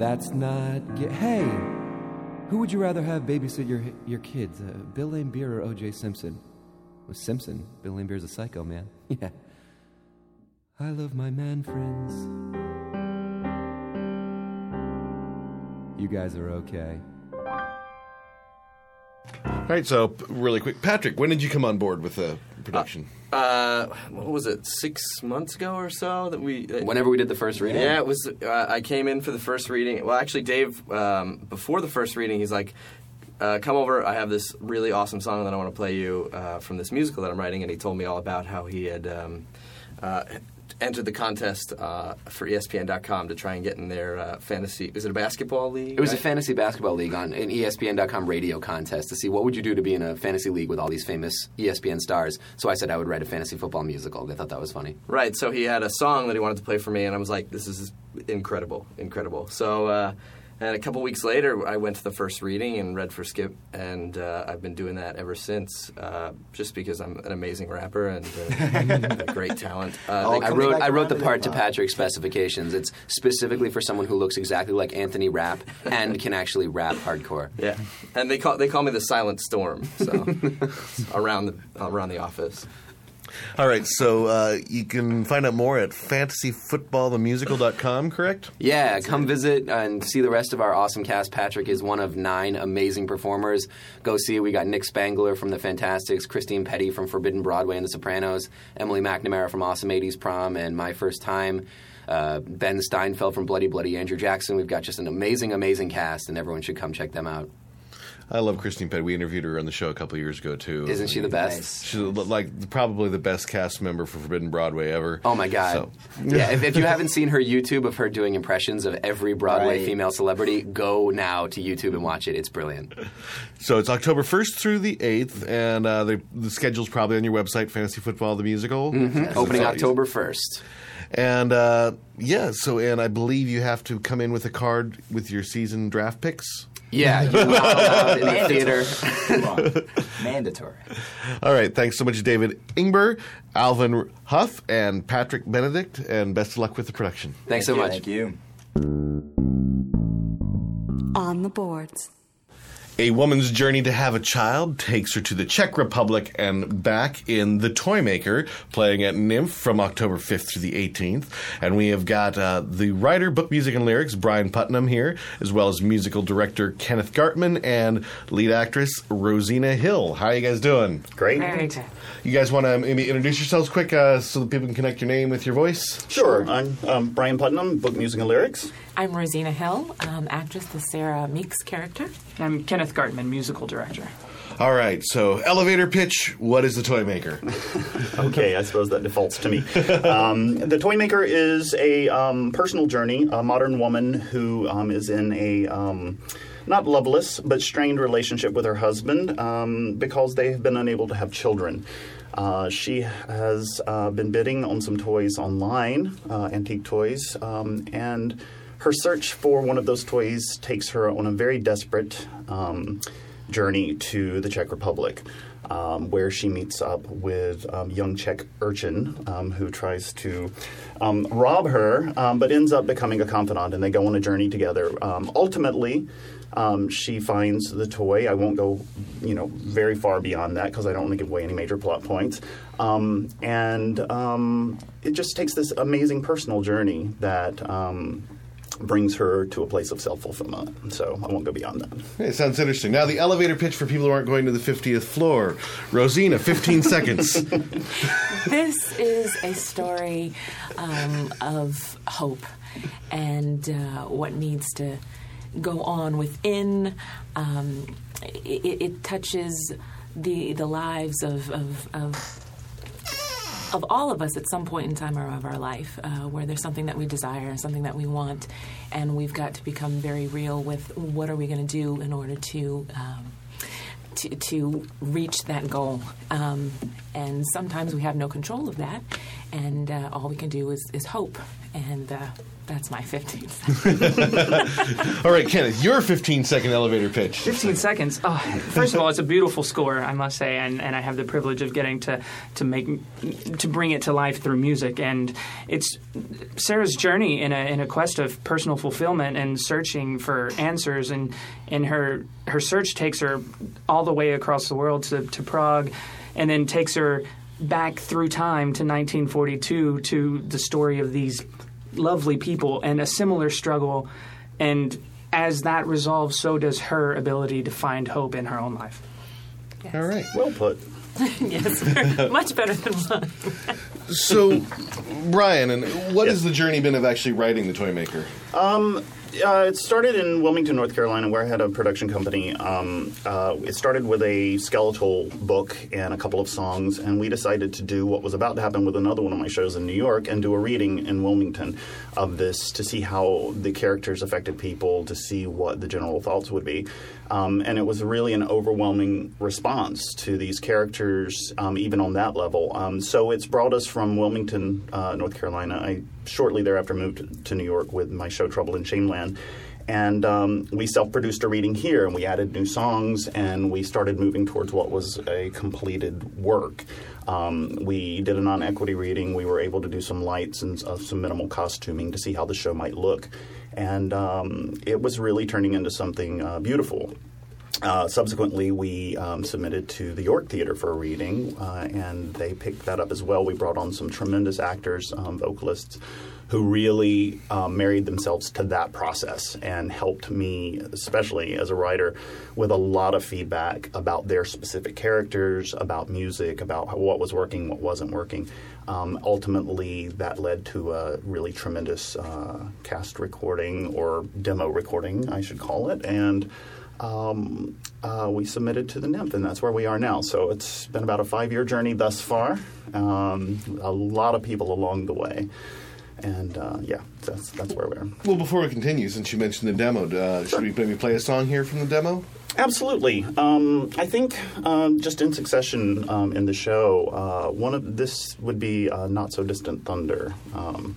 that's not. Ge- hey, who would you rather have babysit your your kids, uh, Bill Laimbeer or O.J. Simpson? Well, Simpson. Bill Laimbeer's a psycho man. <laughs> Yeah. I love my man friends. You guys are okay. All right, so really quick, Patrick, when did you come on board with the production? Uh, what was it? Six months ago or so that we. Uh, Whenever we did the first reading? Yeah, it was. Uh, I came in for the first reading. Well, actually, Dave, um, before the first reading, he's like, uh, "Come over. I have this really awesome song that I want to play you uh, from this musical that I'm writing." And he told me all about how he had um, uh, entered the contest uh, for ESPN.com to try and get in their uh, fantasy. Was it a basketball league? It was a fantasy basketball league on an ESPN.com radio contest to see what would you do to be in a fantasy league with all these famous ESPN stars. So I said I would write a fantasy football musical. They thought that was funny. Right. So he had a song that he wanted to play for me, and I was like, "This is incredible, incredible." So, uh, and a couple weeks later, I went to the first reading and read for Skip, and uh, I've been doing that ever since. Uh, just because I'm an amazing rapper and uh, <laughs> a great talent. Uh, Oh, I wrote I wrote the part to. Patrick's specifications. It's specifically for someone who looks exactly like Anthony Rapp and can actually rap hardcore. <laughs> yeah, and they call they call me the Silent Storm. So <laughs> around the around the office. All right, so uh, you can find out more at fantasyfootballthemusical.com, correct? Yeah, come visit and see the rest of our awesome cast. Patrick is one of nine amazing performers. Go see it. We got Nick Spangler from The Fantasticks, Christine Pedi from Forbidden Broadway and The Sopranos, Emily McNamara from Awesome 80s Prom and My First Time, uh, Ben Steinfeld from Bloody Bloody Andrew Jackson. We've got just an amazing, amazing cast, and everyone should come check them out. I love Christine Pedi. We interviewed her on the show a couple years ago, too. Isn't she the best? Nice. She's like probably the best cast member for Forbidden Broadway ever. Oh my god! So- yeah, if, if you haven't seen her YouTube of her doing impressions of every Broadway Right. female celebrity, go now to YouTube and watch it. It's brilliant. So it's October 1st through the 8th, and uh, the, the schedule's probably on your website, Fantasy Football the Musical. Mm-hmm. Opening October first. And uh, yeah, so and I believe you have to come in with a card with your season draft picks. Yeah, you're not allowed in the theater. Mandatory. All right, thanks so much, David Ingber, Alvin Huff, and Patrick Benedict, and best of luck with the production. Thanks so much. Thank you. On the boards. A woman's journey to have a child takes her to the Czech Republic and back in The Toymaker, playing at NYMF from October 5th through the 18th. And we have got uh, the writer, book music, and lyrics, Brian Putnam, here, as well as musical director Kenneth Gartman and lead actress Rosina Hill. How are you guys doing? Great. Very good. You guys want to maybe introduce yourselves quick uh, so that people can connect your name with your voice? Sure. I'm um, Brian Putnam, book music and lyrics. I'm Rosina Hill, um, actress, the Sarah Meeks character. I'm Kenneth Gartman, musical director. All right, so elevator pitch. What is The Toymaker? <laughs> Okay, I suppose that defaults to me. Um, the Toymaker is a um, personal journey, a modern woman who um, is in a um, not loveless but strained relationship with her husband um, because they have been unable to have children. Uh, she has uh, been bidding on some toys online, uh, antique toys, um, and her search for one of those toys takes her on a very desperate um, journey to the Czech Republic, um, where she meets up with um, young Czech urchin um, who tries to um, rob her, um, but ends up becoming a confidant, and they go on a journey together. Ultimately. She finds the toy. I won't go, you know, very far beyond that because I don't want to give away any major plot points. And it just takes this amazing personal journey that brings her to a place of self fulfillment. So I won't go beyond that. It sounds interesting. Now, the elevator pitch for people who aren't going to the 50th floor. Rosina, 15 <laughs> seconds. this is a story um, of hope and uh, what needs to go on within. Um, it, it touches the the lives of of, of of all of us at some point in time or of our life uh, where there's something that we desire, something that we want, and we've got to become very real with what are we going to do in order to. Um, to, to reach that goal. Um, and sometimes we have no control of that, and uh, all we can do is, is hope. And uh, that's my 15 seconds. <laughs> All right, Kenneth, your 15 second elevator pitch. 15 seconds. Oh, first of all, it's a beautiful score, I must say, and, and I have the privilege of getting to, to make to bring it to life through music. And it's Sarah's journey in a in a quest of personal fulfillment and searching for answers. And and her her search takes her all the way across the world to, to Prague, and then takes her back through time to 1942 to the story of these lovely people and a similar struggle. And as that resolves, so does her ability to find hope in her own life. All right. Well put. <laughs> yes, <laughs> much better than one. So, Brian, and what has the journey been of actually writing the Toy Maker? Um, uh, it started in Wilmington, North Carolina, where I had a production company. Um, uh, it started with a skeletal book and a couple of songs, and we decided to do what was about to happen with another one of my shows in New York and do a reading in Wilmington of this to see how the characters affected people, to see what the general thoughts would be. Um, and it was really an overwhelming response to these characters, um, even on that level. Um, so it's brought us from Wilmington, uh, North Carolina. I shortly thereafter moved to New York with my show Trouble in Shameland. And um, we self produced a reading here, and we added new songs, and we started moving towards what was a completed work. Um, we did a non equity reading. We were able to do some lights and uh, some minimal costuming to see how the show might look. And um, it was really turning into something uh, beautiful. Uh, subsequently, we um, submitted to the York Theater for a reading, uh, and they picked that up as well. We brought on some tremendous actors, um, vocalists, who really um, married themselves to that process and helped me, especially as a writer, with a lot of feedback about their specific characters, about music, about what was working, what wasn't working. Um, ultimately, that led to a really tremendous uh, cast recording or demo recording, I should call it, and um, uh, we submitted to the NYMF, and that's where we are now. So it's been about a five year journey thus far. Um, a lot of people along the way. And uh, yeah, that's that's where we are. Well, before we continue, since you mentioned the demo, uh, should we maybe play a song here from the demo? Absolutely. Um, I think um, just in succession um, in the show, uh, one of this would be uh, "Not So Distant Thunder." Um,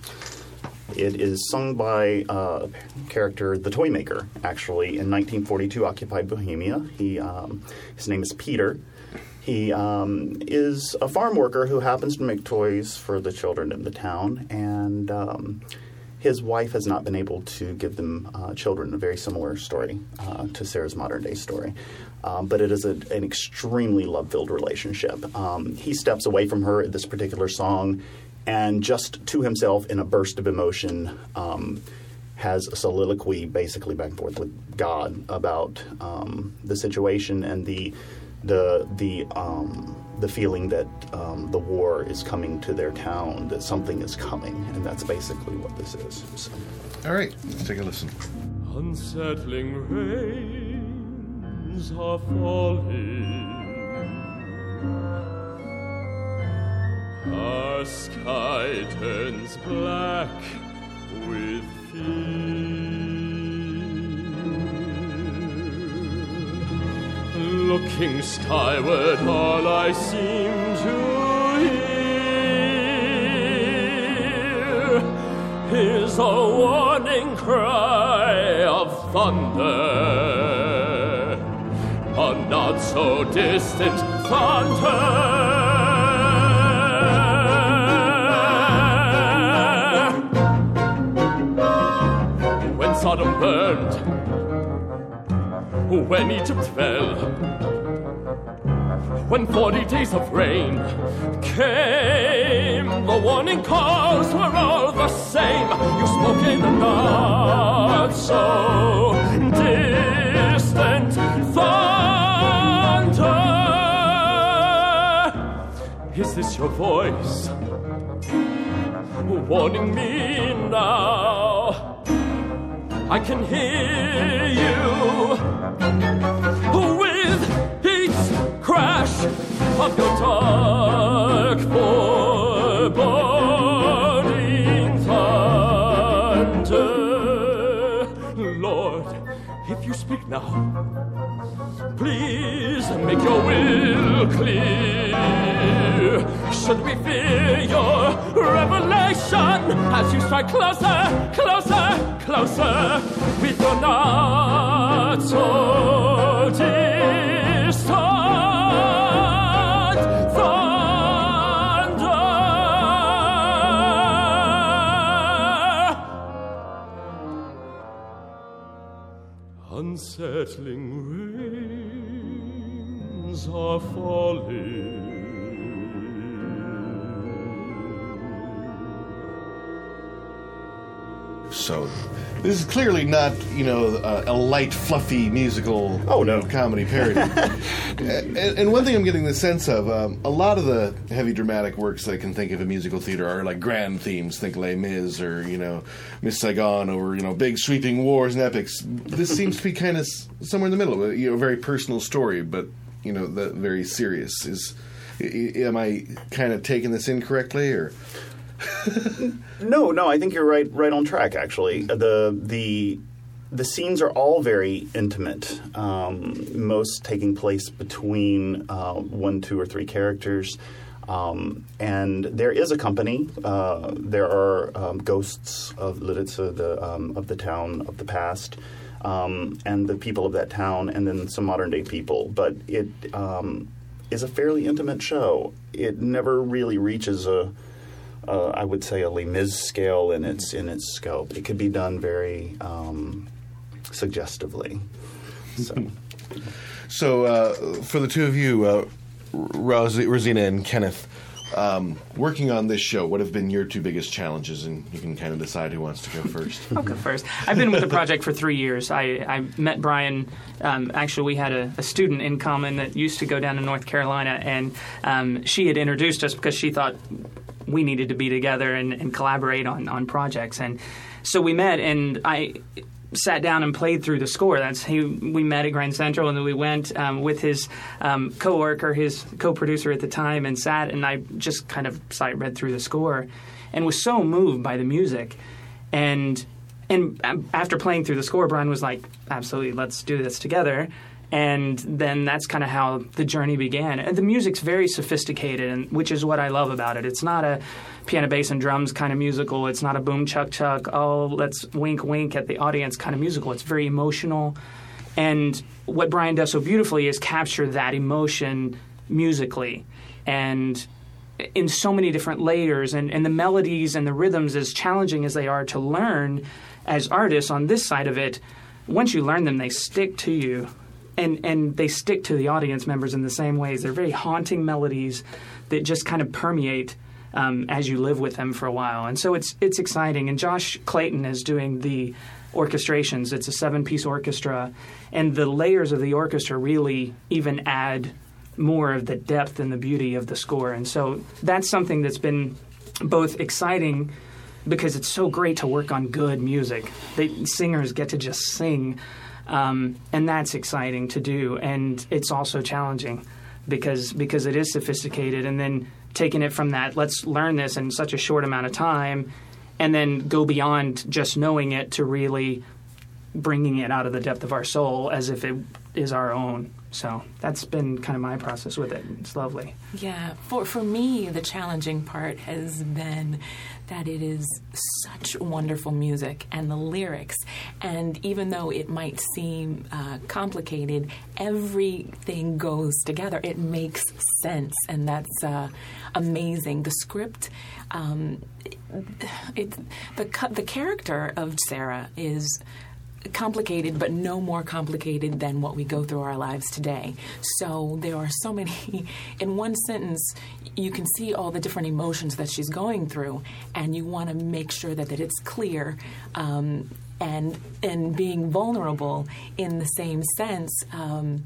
it is sung by uh, a character, the Toy Maker, actually, in 1942, occupied Bohemia. He, um, his name is Peter. He um, is a farm worker who happens to make toys for the children in the town, and um, his wife has not been able to give them uh, children. A very similar story uh, to Sarah's modern day story. Um, but it is a, an extremely love filled relationship. Um, he steps away from her at this particular song and just to himself, in a burst of emotion, um, has a soliloquy basically back and forth with God about um, the situation and the the the um, the feeling that um, the war is coming to their town, that something is coming, and that's basically what this is. So. All right, let's take a listen. Unsettling rains are falling. Our sky turns black with fear. Looking skyward, all I seem to hear is a warning cry of thunder, a not so distant thunder. When Sodom burned, when Egypt fell, when forty days of rain came, the warning calls were all the same. You spoke in the not so distant thunder. Is this your voice warning me now? I can hear you with each crash of your dark voice. burning thunder. Lord, if you speak now, please make your will clear. Should we fear your revelation as you strike closer, closer, closer with your not so distant thunder? Unsettling rains are falling. So, this is clearly not, you know, a, a light, fluffy musical. Oh no, comedy parody. <laughs> and, and one thing I'm getting the sense of, um, a lot of the heavy dramatic works that I can think of in musical theater are like grand themes. Think Les Mis or you know, Miss Saigon, or you know, big sweeping wars and epics. This seems to be kind of somewhere in the middle. You know, a very personal story, but you know, the, very serious. Is am I kind of taking this incorrectly, or? <laughs> No, no, I think you're right, right on track. Actually, the the the scenes are all very intimate. Um, most taking place between uh, one, two, or three characters. Um, and there is a company. Uh, there are um, ghosts of Lidice, the um, of the town of the past, um, and the people of that town, and then some modern day people. But it um, is a fairly intimate show. It never really reaches a I would say a Les Mis scale in its in its scope. It could be done very um, suggestively. So. <laughs> So, uh, for the two of you, uh, Ros- Rosina and Kenneth, um, working on this show, what have been your two biggest challenges? And you can kind of decide who wants to go first. I'll go first. I've been with the project for three years. I, I met Brian. Um, actually, we had a, a student in common that used to go down to North Carolina, and um, she had introduced us because she thought we needed to be together and, and collaborate on, on projects. And so we met, and I sat down and played through the score. That's he. We met at Grand Central, and then we went um, with his um, coworker, his co-producer at the time, and sat and I just kind of sight read through the score, and was so moved by the music, and and um, after playing through the score, Brian was like, "Absolutely, let's do this together." And then that's kind of how the journey began. And the music's very sophisticated, and which is what I love about it. It's not a piano, bass, and drums kind of musical. It's not a boom, chuck, chuck. Oh, let's wink, wink at the audience kind of musical. It's very emotional. And what Brian does so beautifully is capture that emotion musically. And in so many different layers and, and the melodies and the rhythms as challenging as they are to learn as artists on this side of it once you learn them they stick to you and and they stick to the audience members in the same ways they're very haunting melodies that just kind of permeate um, as you live with them for a while and so it's it's exciting and Josh Clayton is doing the orchestrations it's a seven piece orchestra and the layers of the orchestra really even add more of the depth and the beauty of the score. And so that's something that's been both exciting because it's so great to work on good music. They, singers get to just sing, um, and that's exciting to do. And it's also challenging because because it is sophisticated. And then taking it from that, let's learn this in such a short amount of time, and then go beyond just knowing it to really bringing it out of the depth of our soul as if it is our own. So that's been kind of my process with it. It's lovely. Yeah, for for me, the challenging part has been that it is such wonderful music and the lyrics, and even though it might seem uh, complicated, everything goes together. It makes sense, and that's uh, amazing. The script. Um, it, the the character of Sarah is complicated, but no more complicated than what we go through our lives today. So there are so many, <laughs> in one sentence, you can see all the different emotions that she's going through, and you want to make sure that, that it's clear. Um, and and being vulnerable in the same sense, um,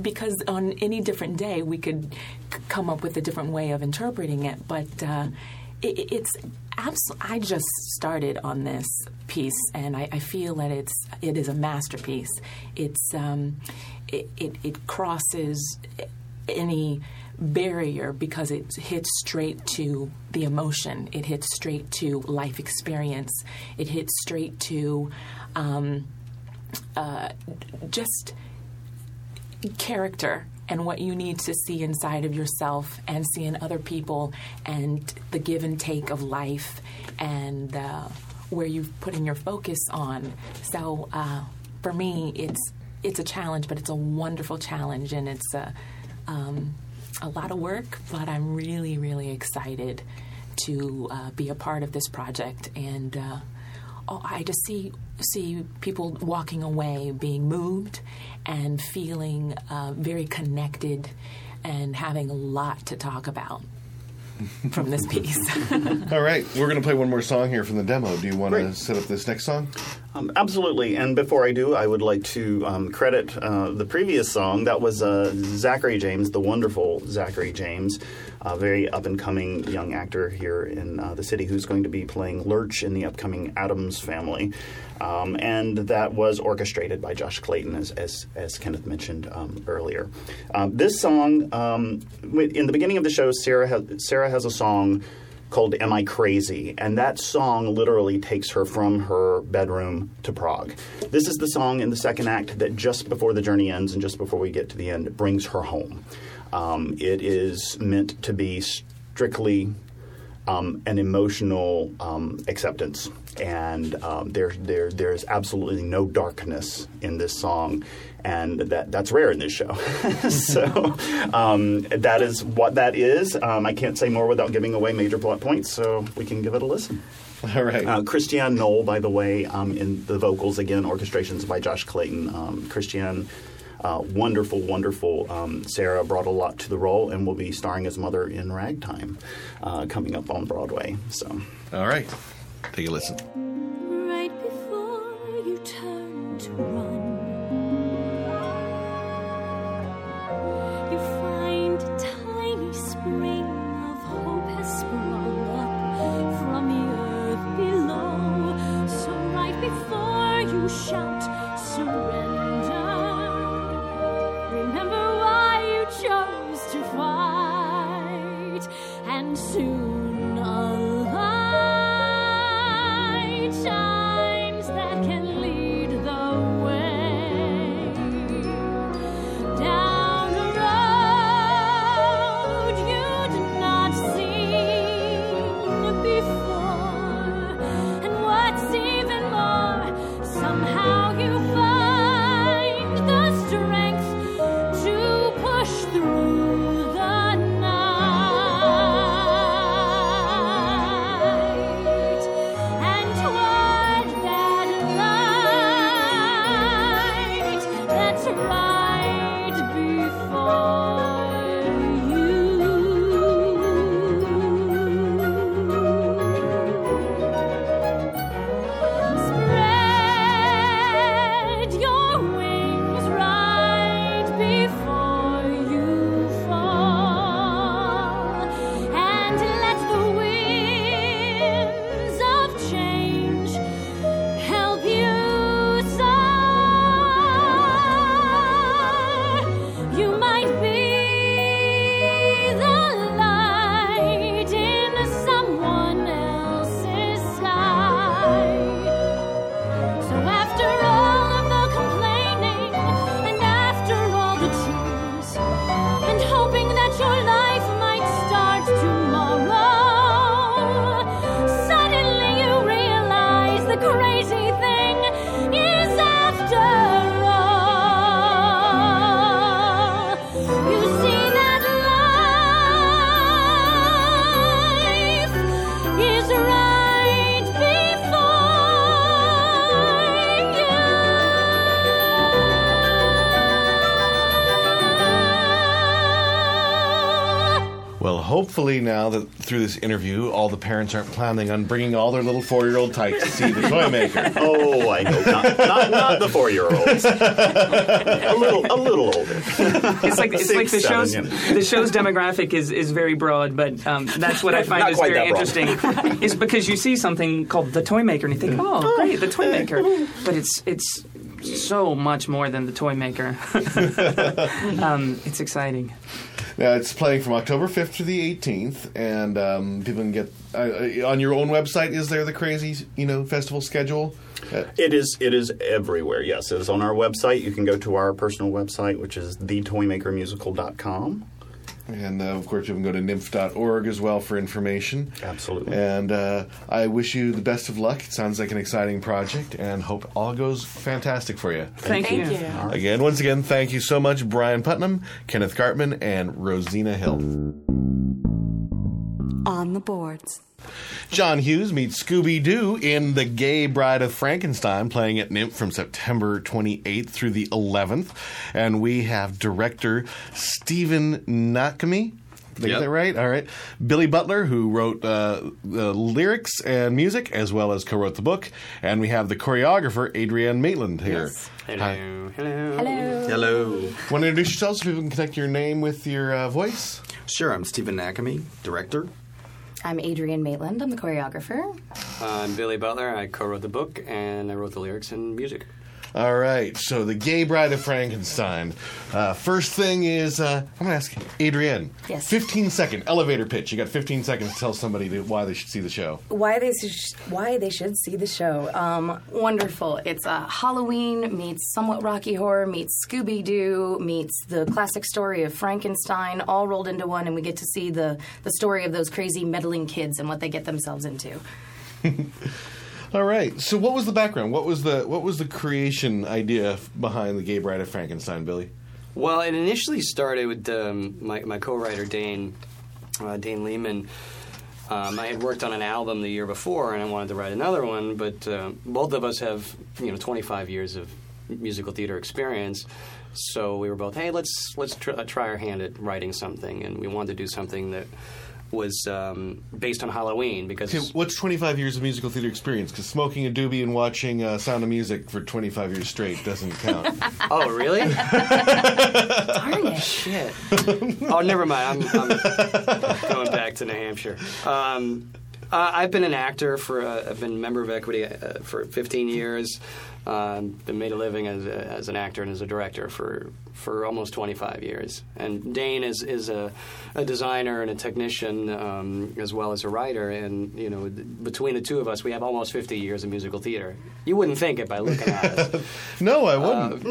because on any different day we could c- come up with a different way of interpreting it. But uh, it, it's absolutely. I just started on this piece, and I, I feel that it's it is a masterpiece. It's um, it, it, it crosses any barrier because it hits straight to the emotion. It hits straight to life experience. It hits straight to um, uh, just character and what you need to see inside of yourself and see in other people and the give and take of life and uh, where you've putting your focus on. So uh, for me, it's it's a challenge, but it's a wonderful challenge, and it's a um, a lot of work. But I'm really, really excited to uh, be a part of this project, and uh, I just see see people walking away, being moved, and feeling uh, very connected, and having a lot to talk about <laughs> from this piece. <laughs> All right, we're going to play one more song here from the demo. Do you want to set up this next song? Um, absolutely. And before I do, I would like to um, credit uh, the previous song. That was uh, Zachary James, the wonderful Zachary James, a very up and coming young actor here in uh, the city who's going to be playing Lurch in the upcoming Addams Family. Um, and that was orchestrated by Josh Clayton, as, as, as Kenneth mentioned um, earlier. Um, this song, um, in the beginning of the show, Sarah has, Sarah has a song called Am I Crazy? And that song literally takes her from her bedroom to Prague. This is the song in the second act that just before the journey ends and just before we get to the end brings her home. Um, it is meant to be strictly um, an emotional um, acceptance. And um, there, there, there's absolutely no darkness in this song, and that, that's rare in this show. <laughs> so um, that is what that is. Um, I can't say more without giving away major plot points, so we can give it a listen. <laughs> All right. Uh, Christiane Noll, by the way, um, in the vocals, again, orchestrations by Josh Clayton. Um, Christiane, uh, wonderful, wonderful. Um, Sarah brought a lot to the role and will be starring as mother in Ragtime uh, coming up on Broadway. So, All right, take a listen. Hopefully now that through this interview, all the parents aren't planning on bringing all their little four-year-old tykes to see the <laughs> toy maker. oh, I hope not. Not, not the four-year-olds. a little, a little older. It's like it's Six, like the seven, show's yeah. the show's demographic is, is very broad, but um, that's what I find Not is very interesting. is because you see something called the toy maker and you think, oh, great, the toy maker, but it's it's so much more than the toy maker. <laughs> um, it's exciting. Now it's playing from October 5th to the 18th, and um, people can get uh, uh, on your own website. Is there the crazy, you know, festival schedule? Uh, It is it is everywhere. Yes, it is on our website. You can go to our personal website, which is thetoymakermusical.com. And uh, of course, you can go to nymf.org as well for information. Absolutely. And uh, I wish you the best of luck. It sounds like an exciting project, and hope all goes fantastic for you. Thank Thank you. you. All right. Again, once again, thank you so much, Brian Putnam, Kenneth Gartman, and Rosina Hill. On the boards. John Hughes meets Scooby Doo in The Gay Bride of Frankenstein, playing at NYMF from September 28th through the 11th. And we have director Stephen Nakami. Did I get that right? All right. Billy Butler, who wrote uh, the lyrics and music, as well as co wrote the book. And we have the choreographer, Adrienne Maitland, here. Yes. Hello. Hi. Hello. Hello. Hello. Want to introduce yourself so people can connect your name with your uh, voice? Sure, I'm Stephen Nakami, director. I'm Adrienne Maitland. I'm the choreographer. I'm Billy Butler. I co-wrote the book and I wrote the lyrics and music. All right, so the Gay Bride of Frankenstein. Uh, first thing is, uh, I'm going to ask Adrienne. Yes. 15 second elevator pitch. You got 15 seconds to tell somebody that why they should see the show. Why they sh- why they should see the show? Um, wonderful. It's uh, Halloween meets somewhat Rocky Horror meets Scooby Doo meets the classic story of Frankenstein, all rolled into one, and we get to see the the story of those crazy meddling kids and what they get themselves into. <laughs> All right. So what was the background? What was the what was the creation idea behind the Gay Bride of Frankenstein, Billy? Well, it initially started with um, my, my co-writer Dane uh, Dane Lehman. Um, I had worked on an album the year before, and I wanted to write another one. But uh, both of us have you know 25 years of musical theater experience, so we were both, hey, let's let's tr- uh, try our hand at writing something, and we wanted to do something that was um, based on Halloween because Okay, what's 25 years of musical theater experience? Because smoking a doobie and watching uh, Sound of Music for 25 years straight doesn't count. <laughs> Oh, really? <laughs> Darn it. Shit. oh, never mind. I'm, I'm going back to New Hampshire. Um, uh, I've been an actor for. Uh, I've been a member of Equity uh, for 15 years. Um, been made a living as, a, as an actor and as a director for for almost 25 years. And Dane is is a, a designer and a technician um, as well as a writer. And you know, between the two of us, we have almost 50 years of musical theater. You wouldn't think it by looking at us. <laughs> no, I wouldn't.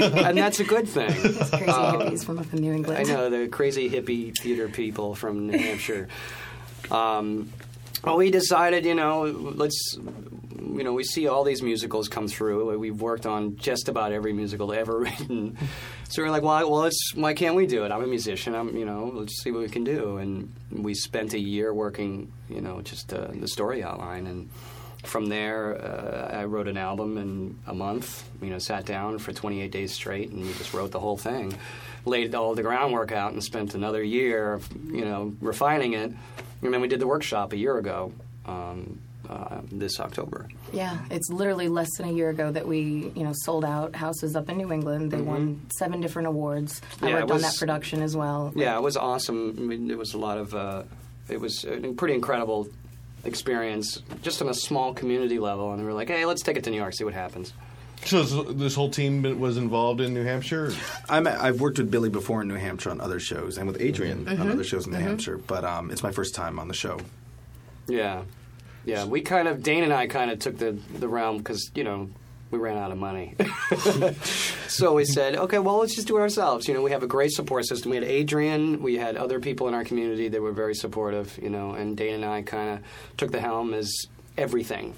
and that's a good thing. <laughs> Those crazy Um, hippies from up in New England. I know the crazy hippie theater people from New Hampshire. Um, well, we decided, you know, let's, you know, we see all these musicals come through. We've worked on just about every musical ever <laughs> written. So we're like, well, well, let's, why can't we do it? I'm a musician. I'm, you know, let's see what we can do. And we spent a year working, you know, just uh, the story outline and. From there, uh, I wrote an album in a month. You know, sat down for 28 days straight, and we just wrote the whole thing. Laid all the groundwork out, and spent another year, you know, refining it. And then we did the workshop a year ago, um, uh, this October. Yeah, it's literally less than a year ago that we, you know, sold out houses up in New England. They won seven different awards. I Mm-hmm. Yeah, it worked on that production as well. Yeah, it was awesome. I mean, it was a lot of. Uh, it was a pretty incredible experience, just on a small community level. And we were like, hey, let's take it to New York, see what happens. So this, this whole team was involved in New Hampshire? I'm, I've worked with Billy before in New Hampshire on other shows, and with Adrian on Mhm. other shows in New Mhm. Hampshire. But um, it's my first time on the show. Yeah, yeah. We kind of Dane and I kind of took the the realm because you know we ran out of money, <laughs> so we said, okay, well, let's just do it ourselves. You know, we have a great support system. We had Adrian, we had other people in our community that were very supportive. You know, and Dane and I kind of took the helm as everything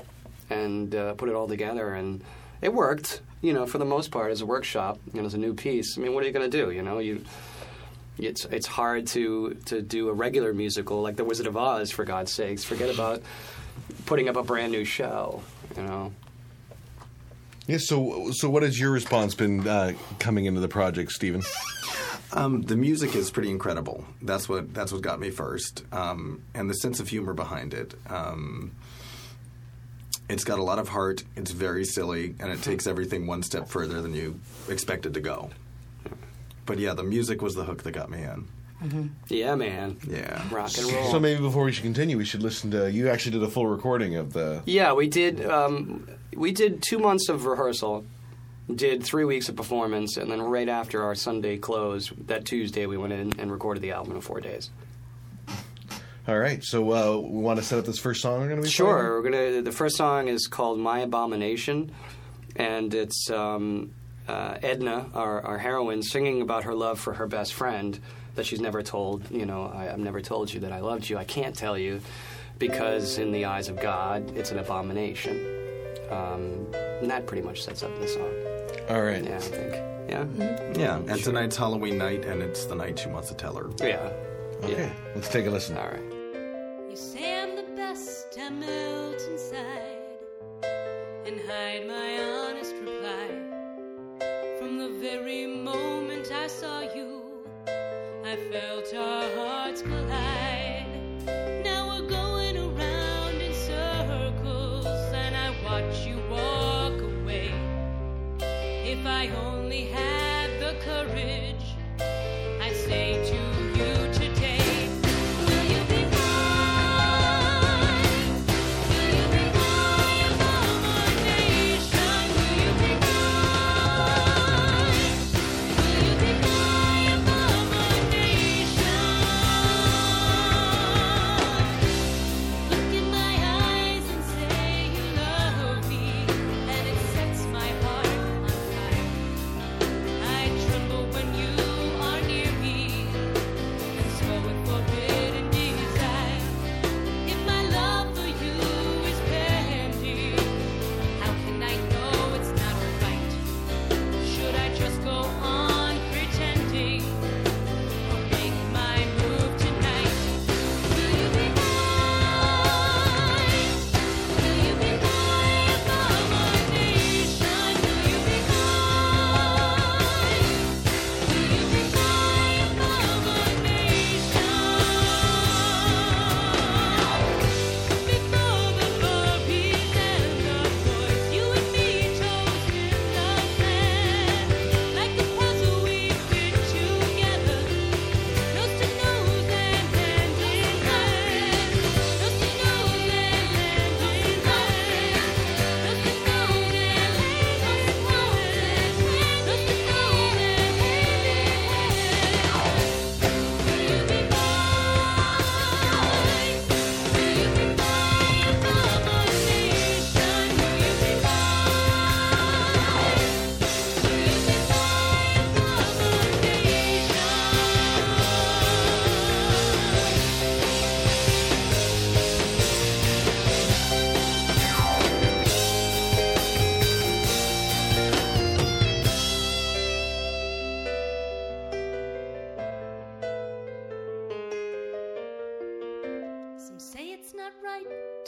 and uh, put it all together, and it worked. You know, for the most part, as a workshop, you know, as a new piece. I mean, what are you going to do? You know, you it's it's hard to to do a regular musical like The Wizard of Oz for God's sakes. Forget about putting up a brand new show. You know. Yeah. So, so what has your response been uh, coming into the project, Stephen? Um, the music is pretty incredible. That's what that's what got me first, um, and the sense of humor behind it. Um, it's got a lot of heart. It's very silly, and it takes everything one step further than you expected to go. But yeah, the music was the hook that got me in. Yeah, man. Yeah. Rock and roll. So maybe before we should continue, we should listen to. You actually did a full recording of the. Yeah, we did. Um, we did two months of rehearsal did three weeks of performance, and then right after our Sunday close, that Tuesday, we went in and recorded the album in four days. All right, so uh, we want to set up this first song we're going to be Sure. We're gonna. The first song is called "My Abomination," and it's um, uh, Edna, our, our heroine, singing about her love for her best friend that she's never told. You know, I, I've never told you that I loved you. I can't tell you because, in the eyes of God, it's an abomination. Um, and that pretty much sets up the song. All right. Yeah, I think. Yeah. Yeah, and tonight's Halloween night, and it's the night she wants to tell her. Yeah. Okay, let's take a listen. All right. You say I'm the best, I melt inside and hide my honest reply. From the very moment I saw you, I felt our hearts collide. Now we're going around in circles, and I watch you walk away. If I only had the courage, I'd say to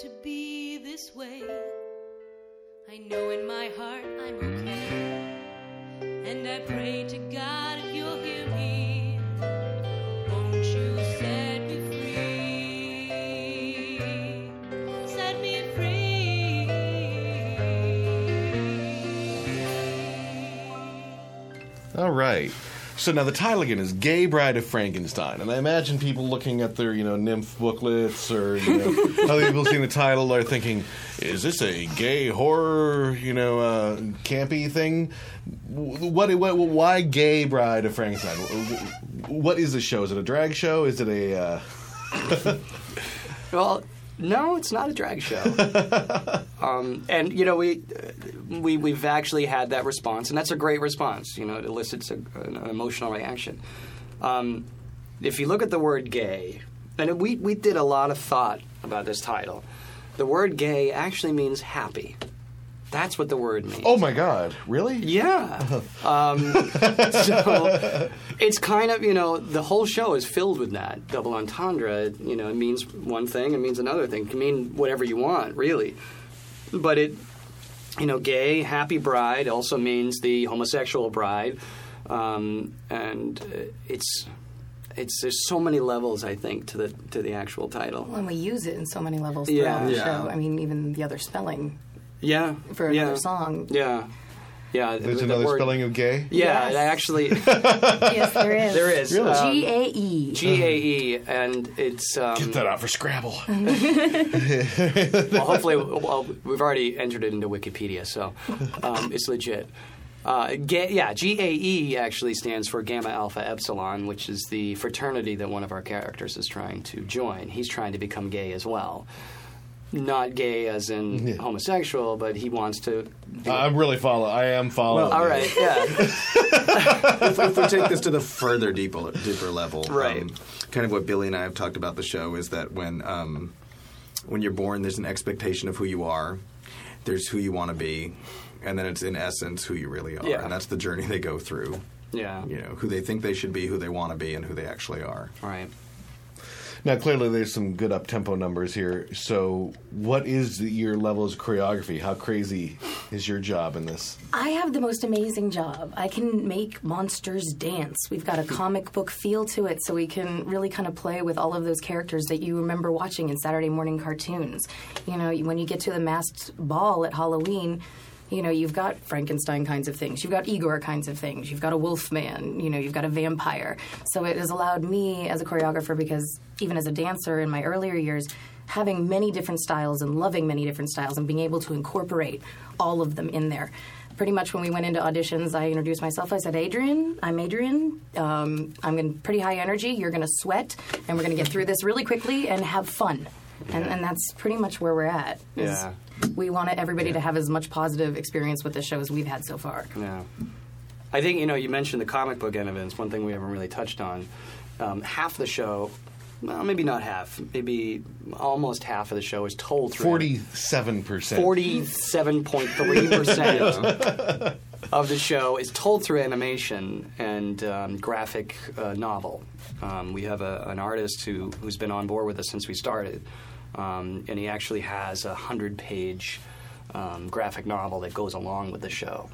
to be this way. I know in my heart I'm okay. And I pray to God if you'll hear me. Won't you set me free? Set me All right. So now the title again is "Gay Bride of Frankenstein," and I imagine people looking at their you know NYMF booklets or you know, <laughs> other people seeing the title are thinking, "Is this a gay horror you know uh, campy thing?" What, what why "Gay Bride of Frankenstein"? What is the show? Is it a drag show? Is it a uh... <laughs> Well, no, it's not a drag show. <laughs> um, and you know, we we we've actually had that response, and that's a great response. You know, it elicits a, an emotional reaction. Um, if you look at the word "gay," and we we did a lot of thought about this title. The word "gay" actually means happy. That's what the word means. Oh my God! Really? Yeah. <laughs> Um, so it's kind of you know the whole show is filled with that double entendre. You know, it means one thing, it means another thing. It can mean whatever you want, really. But it, you know, gay happy bride also means the homosexual bride, um, and uh, it's. It's there's so many levels I think to the to the actual title. Well, and we use it in so many levels Yeah. throughout the Yeah. show. I mean, even the other spelling Yeah. for another yeah. song. Yeah. Yeah. There's the another word- spelling of gay. Yeah, Yes. it actually. <laughs> yes, there is. There is. Really? Um, G A E. G A E, and it's. Um, Get that out for Scrabble. <laughs> well, hopefully, well, we've already entered it into Wikipedia, so um, it's legit. Uh, ga- yeah, GAE actually stands for Gamma Alpha Epsilon, which is the fraternity that one of our characters is trying to join. He's trying to become gay as well. Not gay as in homosexual, but he wants to. I'm really following. I am following. Well, all right, yeah. <laughs> if, if we take this to the further deeper, deeper level, Right. um, kind of what Billy and I have talked about the show is that when um, when you're born, there's an expectation of who you are. There's who you want to be, and then it's in essence who you really are, Yeah. and that's the journey they go through. Yeah. You know who they think they should be, who they want to be, and who they actually are. Right. Now, clearly, there's some good up tempo numbers here. So, what is your level of choreography? How crazy is your job in this? I have the most amazing job. I can make monsters dance. We've got a comic book feel to it, so we can really kind of play with all of those characters that you remember watching in Saturday morning cartoons. You know, when you get to the masked ball at Halloween, you know, you've got Frankenstein kinds of things, you've got Igor kinds of things, you've got a wolf man, you know, you've got a vampire. So it has allowed me as a choreographer, because even as a dancer in my earlier years, having many different styles and loving many different styles and being able to incorporate all of them in there. Pretty much when we went into auditions, I introduced myself. I said, Adrian, I'm Adrian. Um, I'm in pretty high energy. You're going to sweat, and we're going to get through this really quickly and have fun. And, and that's pretty much where we're at. Yeah. We wanted everybody to have as much positive experience with the show as we've had so far. Yeah. I think, you know, you mentioned the comic book end of it. It's one thing we haven't really touched on. Um, half the show, well, maybe not half, maybe almost half of the show is told through. Forty-seven percent. 47.3% <laughs> of the show is told through animation and um, graphic uh, novel. Um, we have a, an artist who, who's been on board with us since we started, um, and he actually has a 100 page um, graphic novel that goes along with the show.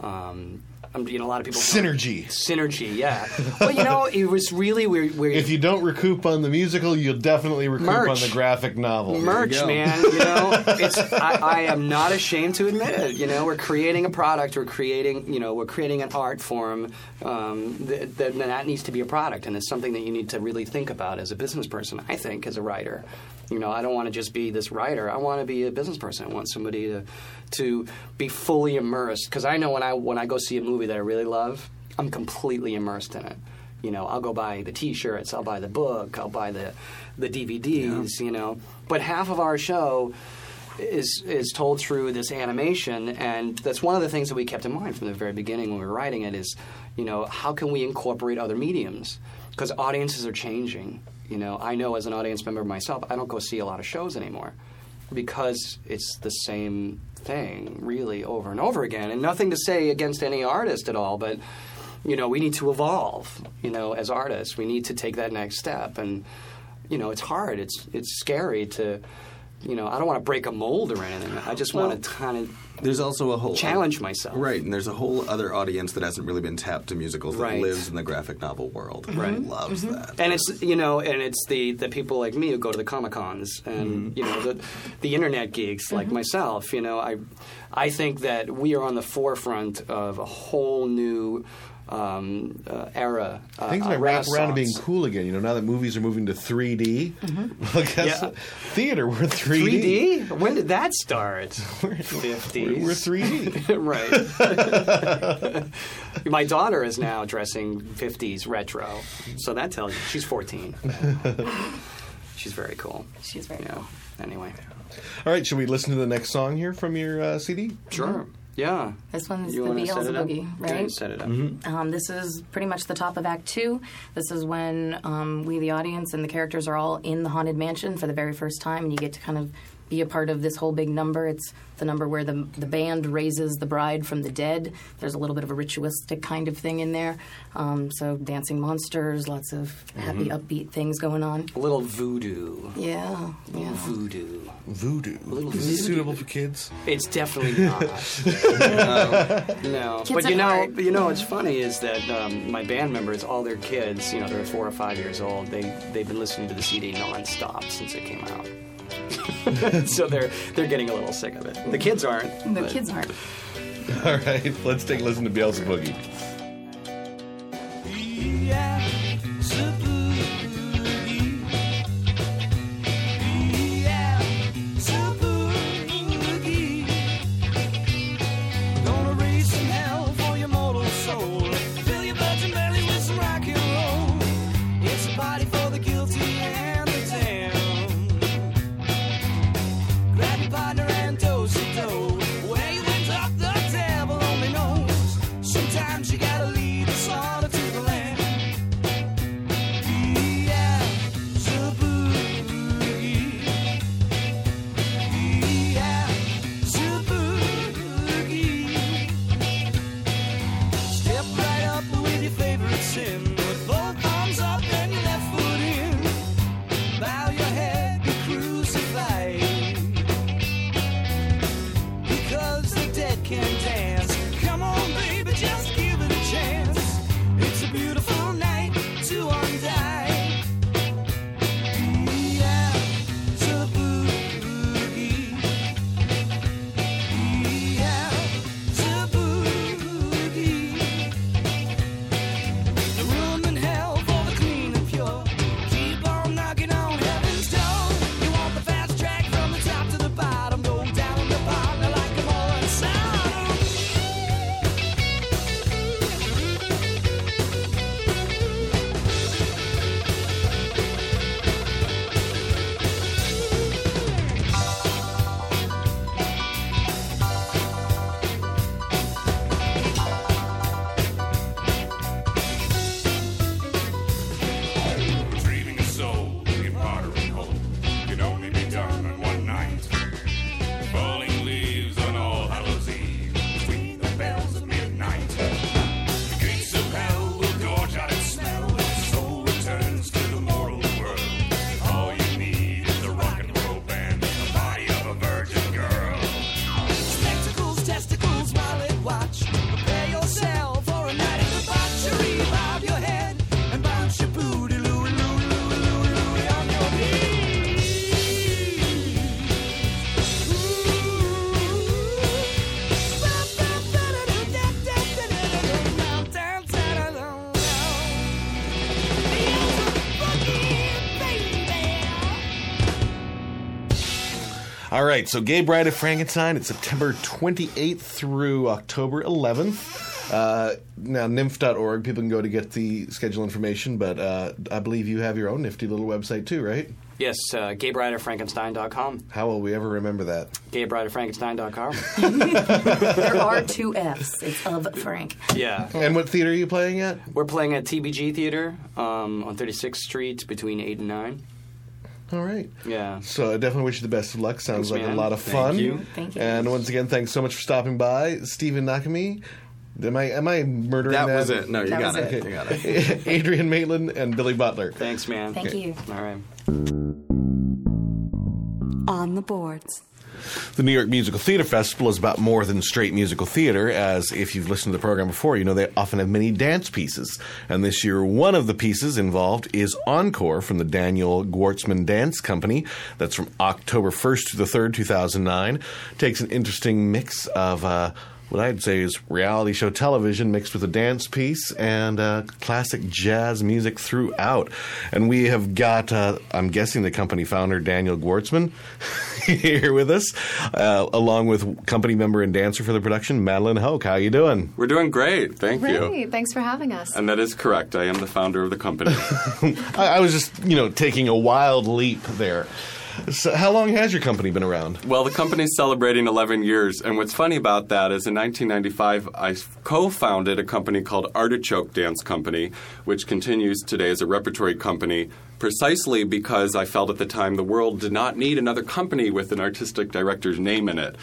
Um, um, you know, a lot of people. Synergy. Synergy, yeah. well, you know, it was really weird. weird If you don't recoup on the musical, you'll definitely recoup Merch. on the graphic novel. merch, man. You know, it's I, I am not ashamed to admit it. You know, we're creating a product. We're creating, you know, we're creating an art form. Um, that, that that needs to be a product, and it's something that you need to really think about as a business person. I think as a writer. You know, I don't want to just be this writer. I want to be a business person. I want somebody to to be fully immersed because I know when I when I go see a movie that I really love, I'm completely immersed in it. You know, I'll go buy the T-shirts, I'll buy the book, I'll buy the the DVDs. You know, but half of our show is is told through this animation, and that's one of the things that we kept in mind from the very beginning when we were writing it. Is you know how can we incorporate other mediums because audiences are changing. You know, I know as an audience member myself, I don't go see a lot of shows anymore because it's the same thing really over and over again. And nothing to say against any artist at all, but you know, we need to evolve, you know, as artists. We need to take that next step and you know, it's hard. It's it's scary to you know, I don't want to break a mold or anything. I just want to kind of There's also a whole challenge myself. Right, and there's a whole other audience that hasn't really been tapped to musicals that Right. lives in the graphic novel world. Right. and loves mm-hmm. that. And it's you know, and it's the, the people like me who go to the comic cons, and mm-hmm. you know the the internet geeks like mm-hmm. myself. You know, I I think that we are on the forefront of a whole new um, uh, era. Uh, Things might wrap around to being cool again. You know, now that movies are moving to 3D. Well, guess Yeah. Theater, we're 3D. 3D? When did that start? <laughs> Fifties. We're 3D. <laughs> right. <laughs> My daughter is now dressing 50s retro, so that tells you she's 14. she's very cool. She's very cool. Anyway, All right, should we listen to the next song here from your uh, CD? sure. Yeah. This one's You the wanna set it up? Beelzeboogie, Okay, right? set it up. Um, this is pretty much the top of Act Two. This is when um, we, the audience, and the characters are all in the haunted mansion for the very first time, and you get to kind of be a part of this whole big number. It's the number where the the band raises the bride from the dead. There's a little bit of a ritualistic kind of thing in there. Um, so dancing monsters, lots of happy, Mhm. upbeat things going on. A little voodoo. Yeah, yeah. Voodoo. Voodoo. A little Is this suitable for kids? It's definitely <laughs> not. no, no. Kids but you know, heart. you know, what's funny is that um, my band members, all their kids, you know, they're four or five years old. They they've been listening to the CD nonstop since it came out. <laughs> so they're they're getting a little sick of it. The kids aren't. The but- kids aren't. All right, let's take a listen to Beelzeboogie. Right, so Gay Bride of Frankenstein, it's September 28th through October 11th. Uh, now, nymf.org, people can go to get the schedule information, but uh, I believe you have your own nifty little website too, right? Yes, uh, gaybrideoffrankenstein.com. How will we ever remember that? Gaybrideoffrankenstein.com. <laughs> <laughs> there are two F's. It's of Frank. yeah. And what theater are you playing at? We're playing at TBG Theater um, on 36th Street between 8 and 9. All right. Yeah. So I definitely wish you the best of luck. Sounds Thanks, like a lot of fun. Thank fun. you. Thank you. And once again, thanks so much for stopping by, Stephen Nakami. Am I am I murdering That that? was it. No, you That got was it. it. You got it. <laughs> Adrian Maitland and Billy Butler. Thanks, man. Thank you. All right. On the boards. The New York Musical Theater Festival is about more than straight musical theater, as if you've listened to the program before, you know they often have many dance pieces. And this year, one of the pieces involved is Encore from the Daniel Gwirtzman Dance Company. That's from October 1st to the 3rd, 2009. Takes an interesting mix of. Uh, what I'd say is reality show television mixed with a dance piece and uh, classic jazz music throughout. And we have got, uh, I'm guessing, the company founder Daniel Gwirtzman <laughs> here with us, uh, along with company member and dancer for the production Madeline Hoke. How you doing? We're doing great. Thank you. Great. Thanks for having us. And that is correct. I am the founder of the company. <laughs> I, I was just, you know, taking a wild leap there. So how long has your company been around? well, the company's celebrating 11 years. And what's funny about that is in 1995, I co founded a company called Artichoke Dance Company, which continues today as a repertory company. Precisely because I felt at the time the world did not need another company with an artistic director's name in it.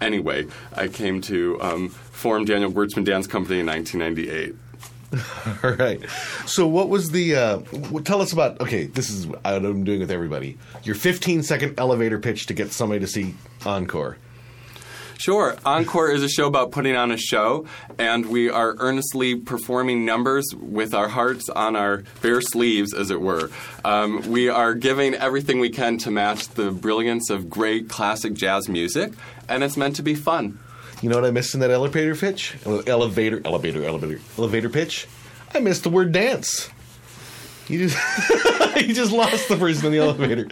Anyway, I came to um, form Daniel Gwirtzman Dance Company in 1998. <laughs> All right. So, what was the? Uh, tell us about. Okay, this is what I'm doing with everybody. Your 15 second elevator pitch to get somebody to see Encore. Sure. Encore is a show about putting on a show, and we are earnestly performing numbers with our hearts on our bare sleeves, as it were. Um, we are giving everything we can to match the brilliance of great classic jazz music, and it's meant to be fun. You know what I missed in that elevator pitch? Elevator, elevator, elevator, elevator pitch. I missed the word dance. You just <laughs> you just lost the person in the elevator.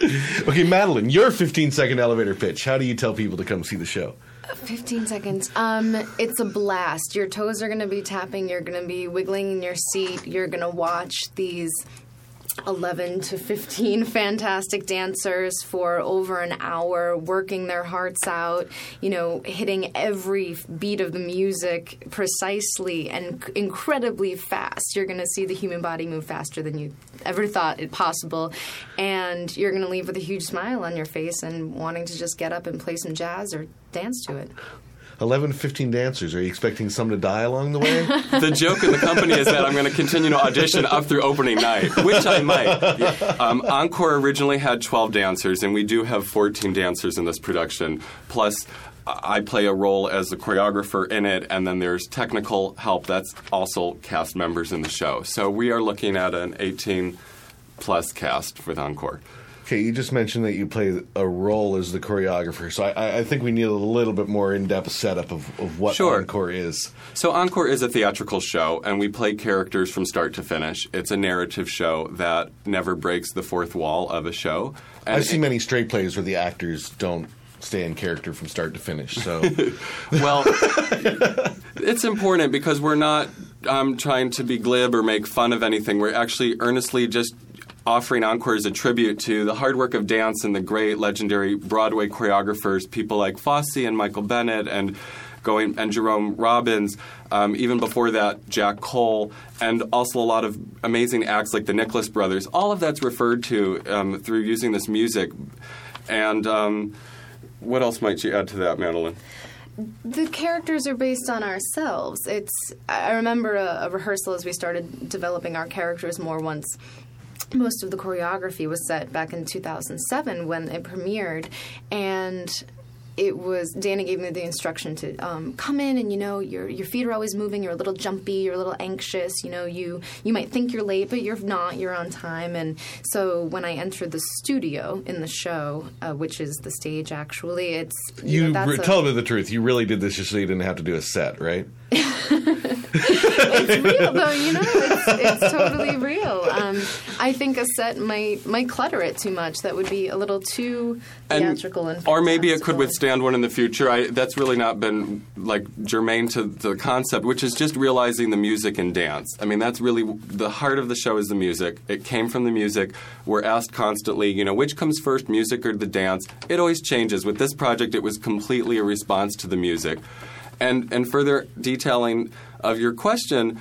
Okay, Madeline, your 15 second elevator pitch. How do you tell people to come see the show? 15 seconds. Um, it's a blast. Your toes are going to be tapping. You're going to be wiggling in your seat. You're going to watch these 11 to 15 fantastic dancers for over an hour, working their hearts out, you know, hitting every beat of the music precisely and incredibly fast. You're going to see the human body move faster than you ever thought it possible. And you're going to leave with a huge smile on your face and wanting to just get up and play some jazz or dance to it. 11 to 15 dancers. Are you expecting some to die along the way? <laughs> The joke in the company is that I'm going to continue to audition up through opening night, which I might. <laughs> Um, Encore originally had 12 dancers, and we do have 14 dancers in this production. Plus, I play a role as the choreographer in it, and then there's technical help that's also cast members in the show. So we are looking at an 18 plus cast with Encore. Okay, you just mentioned that you play a role as the choreographer, so I, I think we need a little bit more in-depth setup of, of what Sure. Encore is. So Encore is a theatrical show, and we play characters from start to finish. It's a narrative show that never breaks the fourth wall of a show. And I've seen many straight plays where the actors don't stay in character from start to finish. So, <laughs> well, it's important because we're not um, trying to be glib or make fun of anything. We're actually earnestly just offering Encore as a tribute to the hard work of dance and the great legendary Broadway choreographers, people like Fosse and Michael Bennett and going and Jerome Robbins. Um, even before that, Jack Cole, and also a lot of amazing acts like the Nicholas Brothers. All of that's referred to um, through using this music. And um, what else might you add to that, Madeline? The characters are based on ourselves. It's. I remember a, a rehearsal as we started developing our characters more once. Most of the choreography was set back in 2007 when it premiered, and it was Danny gave me the instruction to um, come in and you know your your feet are always moving. You're a little jumpy. You're a little anxious. You know you you might think you're late, but you're not. You're on time. And so when I entered the studio in the show, uh, which is the stage actually, it's you, you know, re- a- tell me the truth. You really did this just so you didn't have to do a set, right? It's real though, you know. It's, it's totally real. Um, I think a set might might clutter it too much. That would be a little too And- theatrical and. or maybe it could withstand one in the future. I, that's really not been like germane to the concept, which is just realizing the music and dance. I mean, that's really the heart of the show is the music. It came from the music. We're asked constantly, you know, which comes first, music or the dance? It always changes. With this project, it was completely a response to the music. And and further detailing of your question.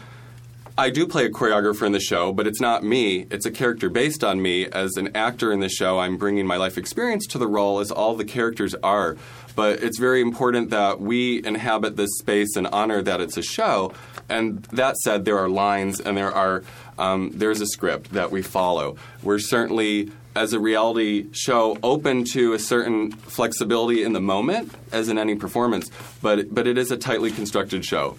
I do play a choreographer in the show, but it's not me. It's a character based on me. As an actor in the show, I'm bringing my life experience to the role, as all the characters are. But it's very important that we inhabit this space and honor that it's a show. And that said, there are lines and there are um, there's a script that we follow. We're certainly as a reality show open to a certain flexibility in the moment as in any performance but but it is a tightly constructed show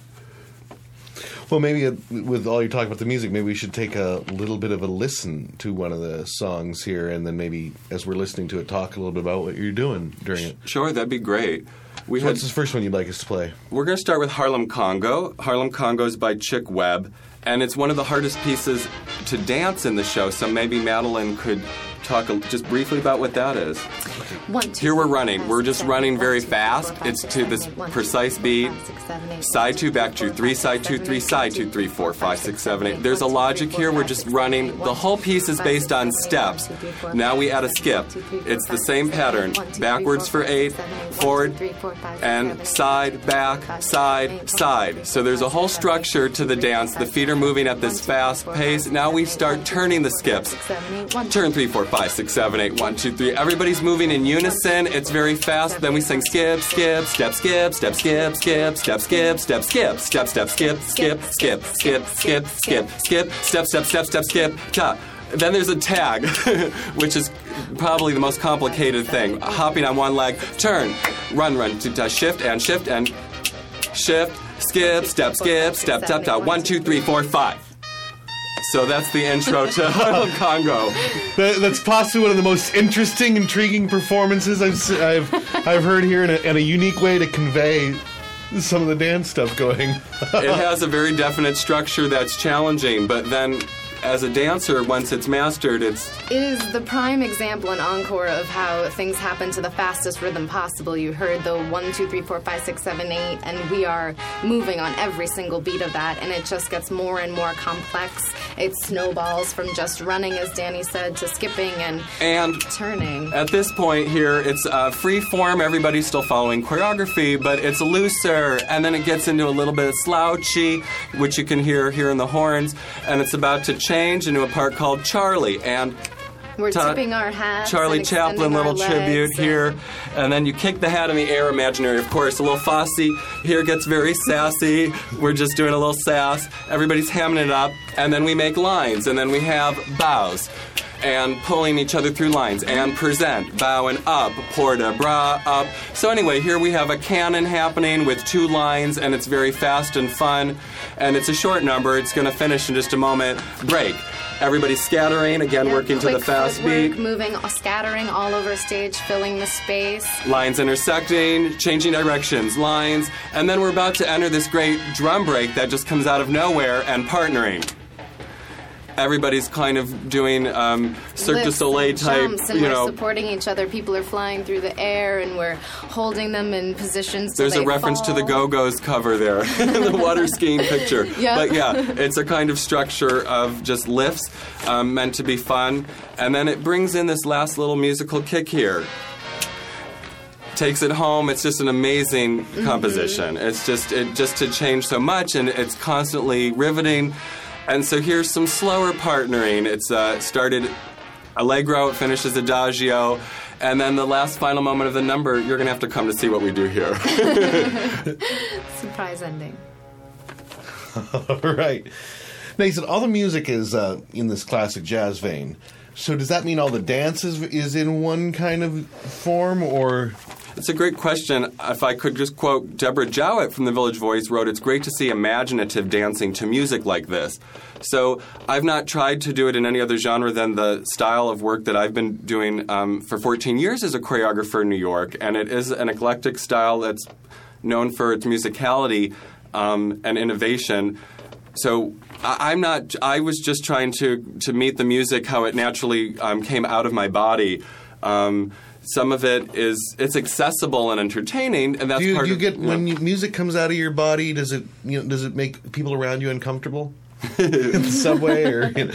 Well, maybe with all you're talking about the music, maybe we should take a little bit of a listen to one of the songs here, and then maybe as we're listening to it, talk a little bit about what you're doing during it. Sure, that'd be great. We So had- what's the first one you'd like us to play? We're going to start with Harlem Congo. Harlem Congo is by Chick Webb, and it's one of the hardest pieces to dance in the show. So maybe Madeline could talk just briefly about what that is. One, two, Here we're running. five, We're just seven, running very one, two, fast. four, five, It's six, to seven, this one, precise beat. four, five, six, seven, eight, Side two, back two, three, side two, three, side two, three, four, five, six, seven, eight. There's a logic here. We're just running. The whole piece is based on steps. Now we add a skip. It's the same pattern. Backwards for eight, forward, and side, back, side, side. So there's a whole structure to the dance. The feet are moving at this fast pace. Now we start turning the skips. Turn three, four, five, six, seven, eight, one, two, three. Everybody's moving in unison. It's very fast. Then we sing skip, skip, step, skip, step, skip, skip, step, skip, step, skip, step, step, skip, skip, skip, skip, skip, skip, skip, step, step, step, step, skip, ta. Then there's a tag, <laughs> which is probably the most complicated thing. Hopping on one leg, turn, run, run, shift and shift and shift, skip, step, skip, step, step, step. One, two, three, four, five. So that's the intro to <laughs> Congo. That, that's possibly one of the most interesting, intriguing performances I've I've I've heard here, and a, and a unique way to convey some of the dance stuff going. it has a very definite structure that's challenging, but then as a dancer, once it's mastered, it's It is the prime example and encore of how things happen to the fastest rhythm possible. You heard the one, two, three, four, five, six, seven, eight, and we are moving on every single beat of that, and it just gets more and more complex. It snowballs from just running, as Danny said, to skipping and and turning. At this point here, it's uh, free form. Everybody's still following choreography, but it's looser. And then it gets into a little bit of slouchy, which you can hear here in the horns. And it's about to change into a part called Charlie. And We're Ta- tipping our hats. Charlie and Chaplin, little tribute legs here. And then you kick the hat in the air, imaginary, of course. A little Fosse here gets very sassy. We're just doing a little sass. Everybody's hamming it up. And then we make lines. And then we have bows. And pulling each other through lines and present, bowing up, port de bras up. So, anyway, here we have a canon happening with two lines, and it's very fast and fun. And it's a short number, it's going to finish in just a moment. Break. Everybody's scattering, again, Yeah, working to the fast beat. moving, uh, scattering all over stage, filling the space. lines intersecting, changing directions, lines, and then we're about to enter this great drum break that just comes out of nowhere and partnering. Everybody's kind of doing um, Cirque du Soleil type, jumps, and you we're know. supporting each other. People are flying through the air, and we're holding them in positions. There's a reference to the. Go Go's cover there, in <laughs> the water skiing <laughs> picture. Yeah. But yeah, it's a kind of structure of just lifts um, meant to be fun. And then it brings in this last little musical kick here. Takes it home. It's just an amazing Mm-hmm. composition. It's just it just to change so much, and it's constantly riveting. And so here's some slower partnering. It's uh, started allegro, it finishes adagio, and then the last final moment of the number. You're gonna have to come to see what we do here. <laughs> <laughs> Surprise ending. <laughs> All right. Now you said all the music is uh, in this classic jazz vein. So does that mean all the dance is, is in one kind of form, or It's a great question. If I could just quote Deborah Jowitt from the Village Voice wrote, "It's great to see imaginative dancing to music like this." So I've not tried to do it in any other genre than the style of work that I've been doing um, for 14 years as a choreographer in New York, and it is an eclectic style that's known for its musicality um, and innovation. so I, I'm not. I was just trying to to meet the music how it naturally um, came out of my body. Um, some of it is it's accessible and entertaining, and that's do you, part do you of get you when know, you, music comes out of your body? Does it you know, does it make people around you uncomfortable? <laughs> in the subway, or you know?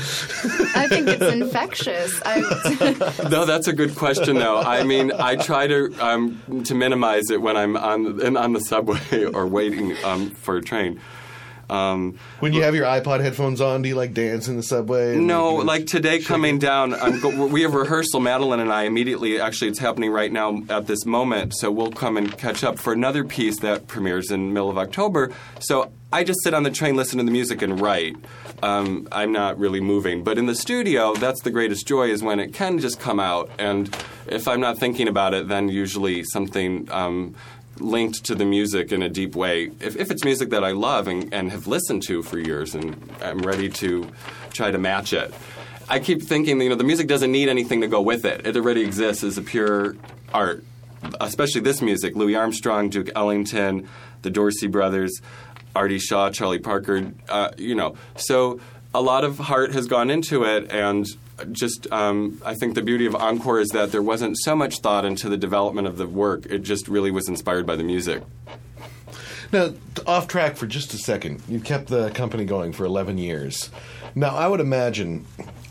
I think it's infectious. <laughs> No, that's a good question. Though I mean, I try to um, to minimize it when I'm on in, on the subway <laughs> or waiting um, for a train. Um, when you have your iPod headphones on, do you like dance in the subway? No, know, like today coming down, I'm go- <laughs> we have rehearsal. Madeline and I immediately. Actually, it's happening right now at this moment. So we'll come and catch up for another piece that premieres in middle of October. So I just sit on the train, listen to the music, and write. Um, I'm not really moving, but in the studio, that's the greatest joy is when it can just come out. And if I'm not thinking about it, then usually something. Um, linked to the music in a deep way. If, if it's music that I love and, and have listened to for years, and I'm ready to try to match it. I keep thinking, you know, the music doesn't need anything to go with it. It already exists as a pure art. Especially this music: Louis Armstrong, Duke Ellington, the Dorsey Brothers, Artie Shaw, Charlie Parker. Uh, you know, so a lot of heart has gone into it, and just um, I think the beauty of Encore is that there wasn't so much thought into the development of the work. It just really was inspired by the music. Now, off track for just a second. You've kept the company going for 11 years. Now, I would imagine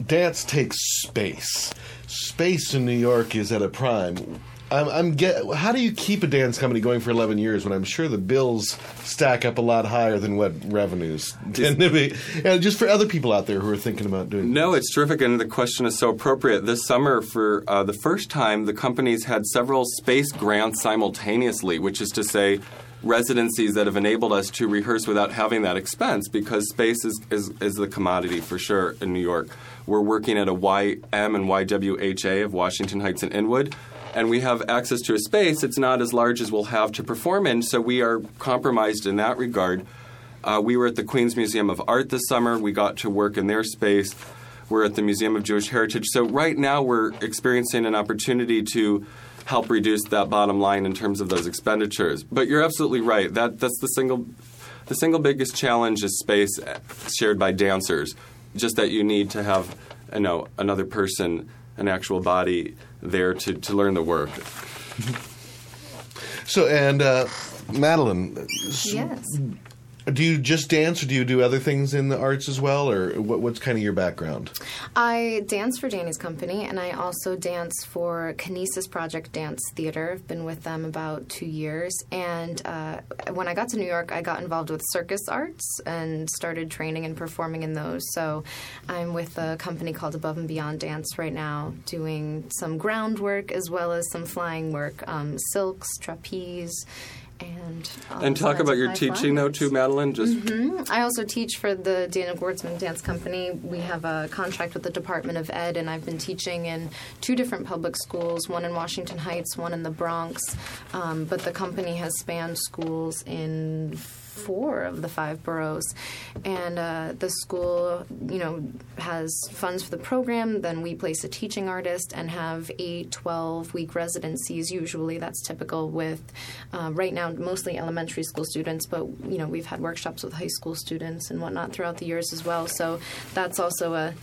dance takes space. Space in New York is at a prime. I'm, I'm get, how do you keep a dance company going for 11 years when I'm sure the bills stack up a lot higher than what revenues <laughs> tend to be? And just for other people out there who are thinking about doing No, it's terrific, and the question is so appropriate. This summer, for uh, the first time, the companies had several space grants simultaneously, which is to say, residencies that have enabled us to rehearse without having that expense because space is, is, is the commodity for sure in New York. We're working at a YM and YWHA of Washington Heights and Inwood. And we have access to a space. It's not as large as we'll have to perform in, so we are compromised in that regard. Uh, we were at the Queens Museum of Art this summer. We got to work in their space. We're at the Museum of Jewish Heritage. So right now we're experiencing an opportunity to help reduce that bottom line in terms of those expenditures. But you're absolutely right. That that's the single the single biggest challenge is space uh, shared by dancers. Just that you need to have you know another person, an actual body there to, to learn the work. So, and uh, Madeline, s- yes. Do you just dance or do you do other things in the arts as well? Or what, what's kind of your background? I dance for Danny's company, and I also dance for Kinesis Project Dance Theater. I've been with them about two years. And uh, when I got to New York, I got involved with circus arts and started training and performing in those. So I'm with a company called Above and Beyond Dance right now, doing some groundwork as well as some flying work, um, silks, trapeze. And, all and talk about your teaching though too, Madeline. Just Mhm. I also teach for the Daniel Gwirtzman Dance Company. We have a contract with the Department of Ed, and I've been teaching in two different public schools one in Washington Heights, one in the Bronx. Um, but the company has spanned schools in four of the five boroughs. And uh, the school, you know, has funds for the program. Then we place a teaching artist and have eight, 12 week residencies. Usually that's typical with, uh, right now, mostly elementary school students, but, you know, we've had workshops with high school students and whatnot throughout the years as well. So that's also a,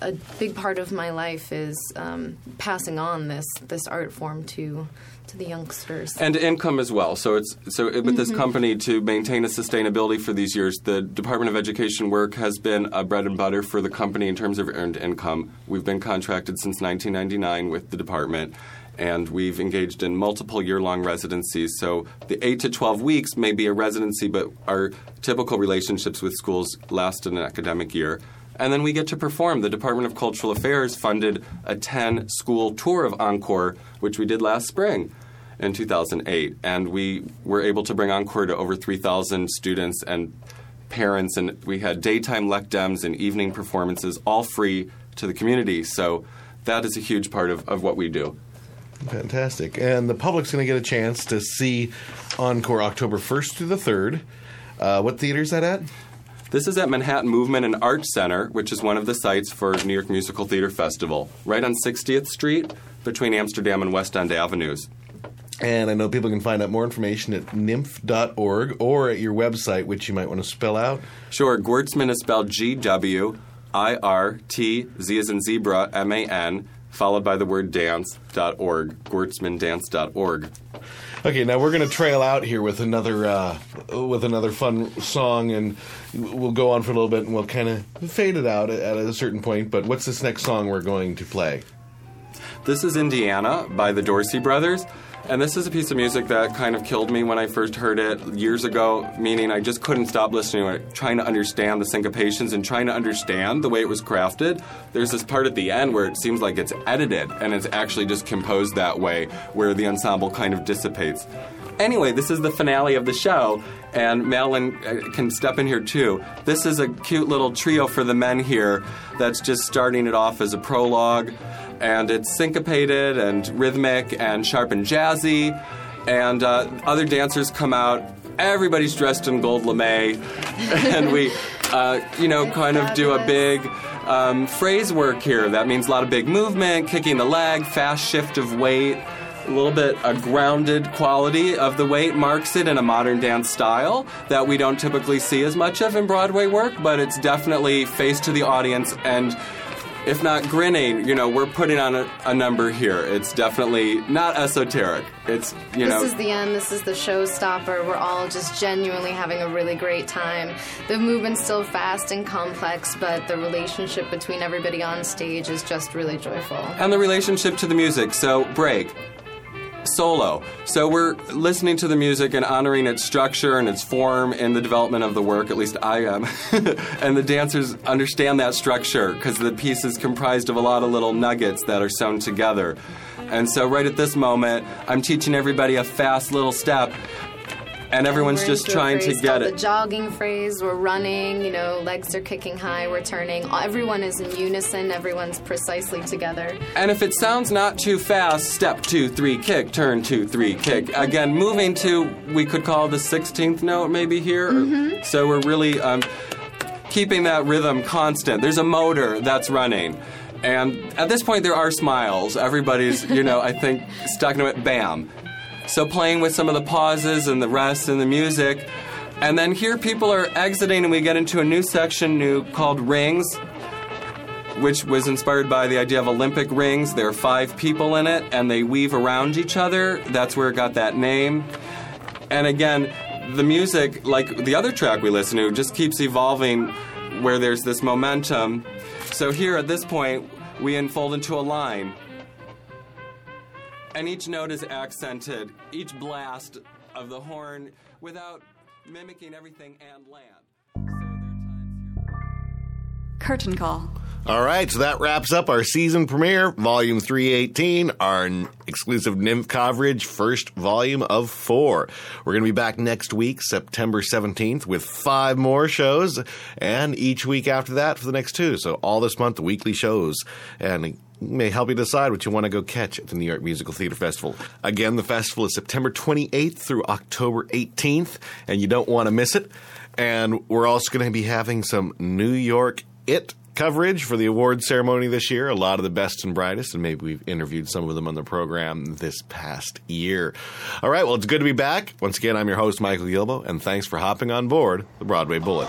a big part of my life is um, passing on this, this art form to, to the youngsters. and income as well. So it's so with this Mhm. company to maintain a sustainability for these years, the Department of Education work has been a bread and butter for the company in terms of earned income. We've been contracted since 1999 with the department. And we've engaged in multiple year long residencies. So the 8 to 12 weeks may be a residency, but our typical relationships with schools last an academic year. And then we get to perform. The Department of Cultural Affairs funded a 10 school tour of Encore, which we did last spring in 2008. And we were able to bring Encore to over 3,000 students and parents. And we had daytime lecdems and evening performances, all free to the community. So that is a huge part of, of what we do. Fantastic. And the public's going to get a chance to see Encore October 1st through the 3rd. Uh, what theater is that at? This is at Manhattan Movement and Art Center, which is one of the sites for New York Musical Theater Festival, right on 60th Street between Amsterdam and West End Avenues. And I know people can find out more information at nymf.org or at your website, which you might want to spell out. Sure, Gwirtzman is spelled G W I R T Z as in zebra M A N, followed by the word dance dot org. Gwirtzmandance.org. Okay, now we're going to trail out here with another uh, with another fun song, and we'll go on for a little bit, and we'll kind of fade it out at a certain point. But what's this next song we're going to play? This is Indiana by the Dorsey Brothers. And this is a piece of music that kind of killed me when I first heard it years ago, meaning I just couldn't stop listening to it, trying to understand the syncopations and trying to understand the way it was crafted. There's this part at the end where it seems like it's edited and it's actually just composed that way, where the ensemble kind of dissipates. Anyway, this is the finale of the show, and Madeline uh, can step in here too. This is a cute little trio for the men here that's just starting it off as a prologue, and it's syncopated and rhythmic and sharp and jazzy, and uh, other dancers come out. Everybody's dressed in gold lame, <laughs> and we, uh, you know, kind of do a big um, phrase work here. That means a lot of big movement, kicking the leg, fast shift of weight a little bit a grounded quality of the weight marks it in a modern dance style that we don't typically see as much of in Broadway work, but it's definitely face to the audience and if not grinning, you know, we're putting on a, a number here. It's definitely not esoteric. It's, you know. This is the end. This is the showstopper. We're all just genuinely having a really great time. The movement's still fast and complex, but the relationship between everybody on stage is just really joyful. and the relationship to the music. So, break. Solo. So we're listening to the music and honoring its structure and its form in the development of the work, at least I am. <laughs> and the dancers understand that structure because the piece is comprised of a lot of little nuggets that are sewn together. And so, right at this moment, I'm teaching everybody a fast little step, and everyone's just trying to get it. The jogging phrase. We're running. You know, legs are kicking high. We're turning. Everyone is in unison. Everyone's precisely together. And if it sounds not too fast, step two, three, kick, turn two, three, kick. Again, moving to, we could call the 16th note maybe here. Mhm. So we're really um, keeping that rhythm constant. There's a motor that's running. And at this point, there are smiles. Everybody's, you know, I think, stuck into it. Bam. So playing with some of the pauses and the rest and the music. And then here people are exiting, and we get into a new section new called Rings which was inspired by the idea of Olympic rings. There are five people in it, and they weave around each other. That's where it got that name. And again, the music, like the other track we listen to, just keeps evolving where there's this momentum. So here at this point, we unfold into a line. And each note is accented, each blast of the horn without mimicking everything and land. Curtain call. All right, so that wraps up our season premiere, volume 318, our n- exclusive NYMF coverage, first volume of four. We're going to be back next week, September 17th, with five more shows, and each week after that for the next two. So all this month, weekly shows, and it may help you decide what you want to go catch at the New York Musical Theater Festival. Again, the festival is September 28th through October 18th, and you don't want to miss it. And we're also going to be having some New York It coverage for the award ceremony this year. A lot of the best and brightest, and maybe we've interviewed some of them on the program this past year. All right, well, it's good to be back. Once again, I'm your host, Michael Gilboe, and thanks for hopping on board the Broadway Bullet.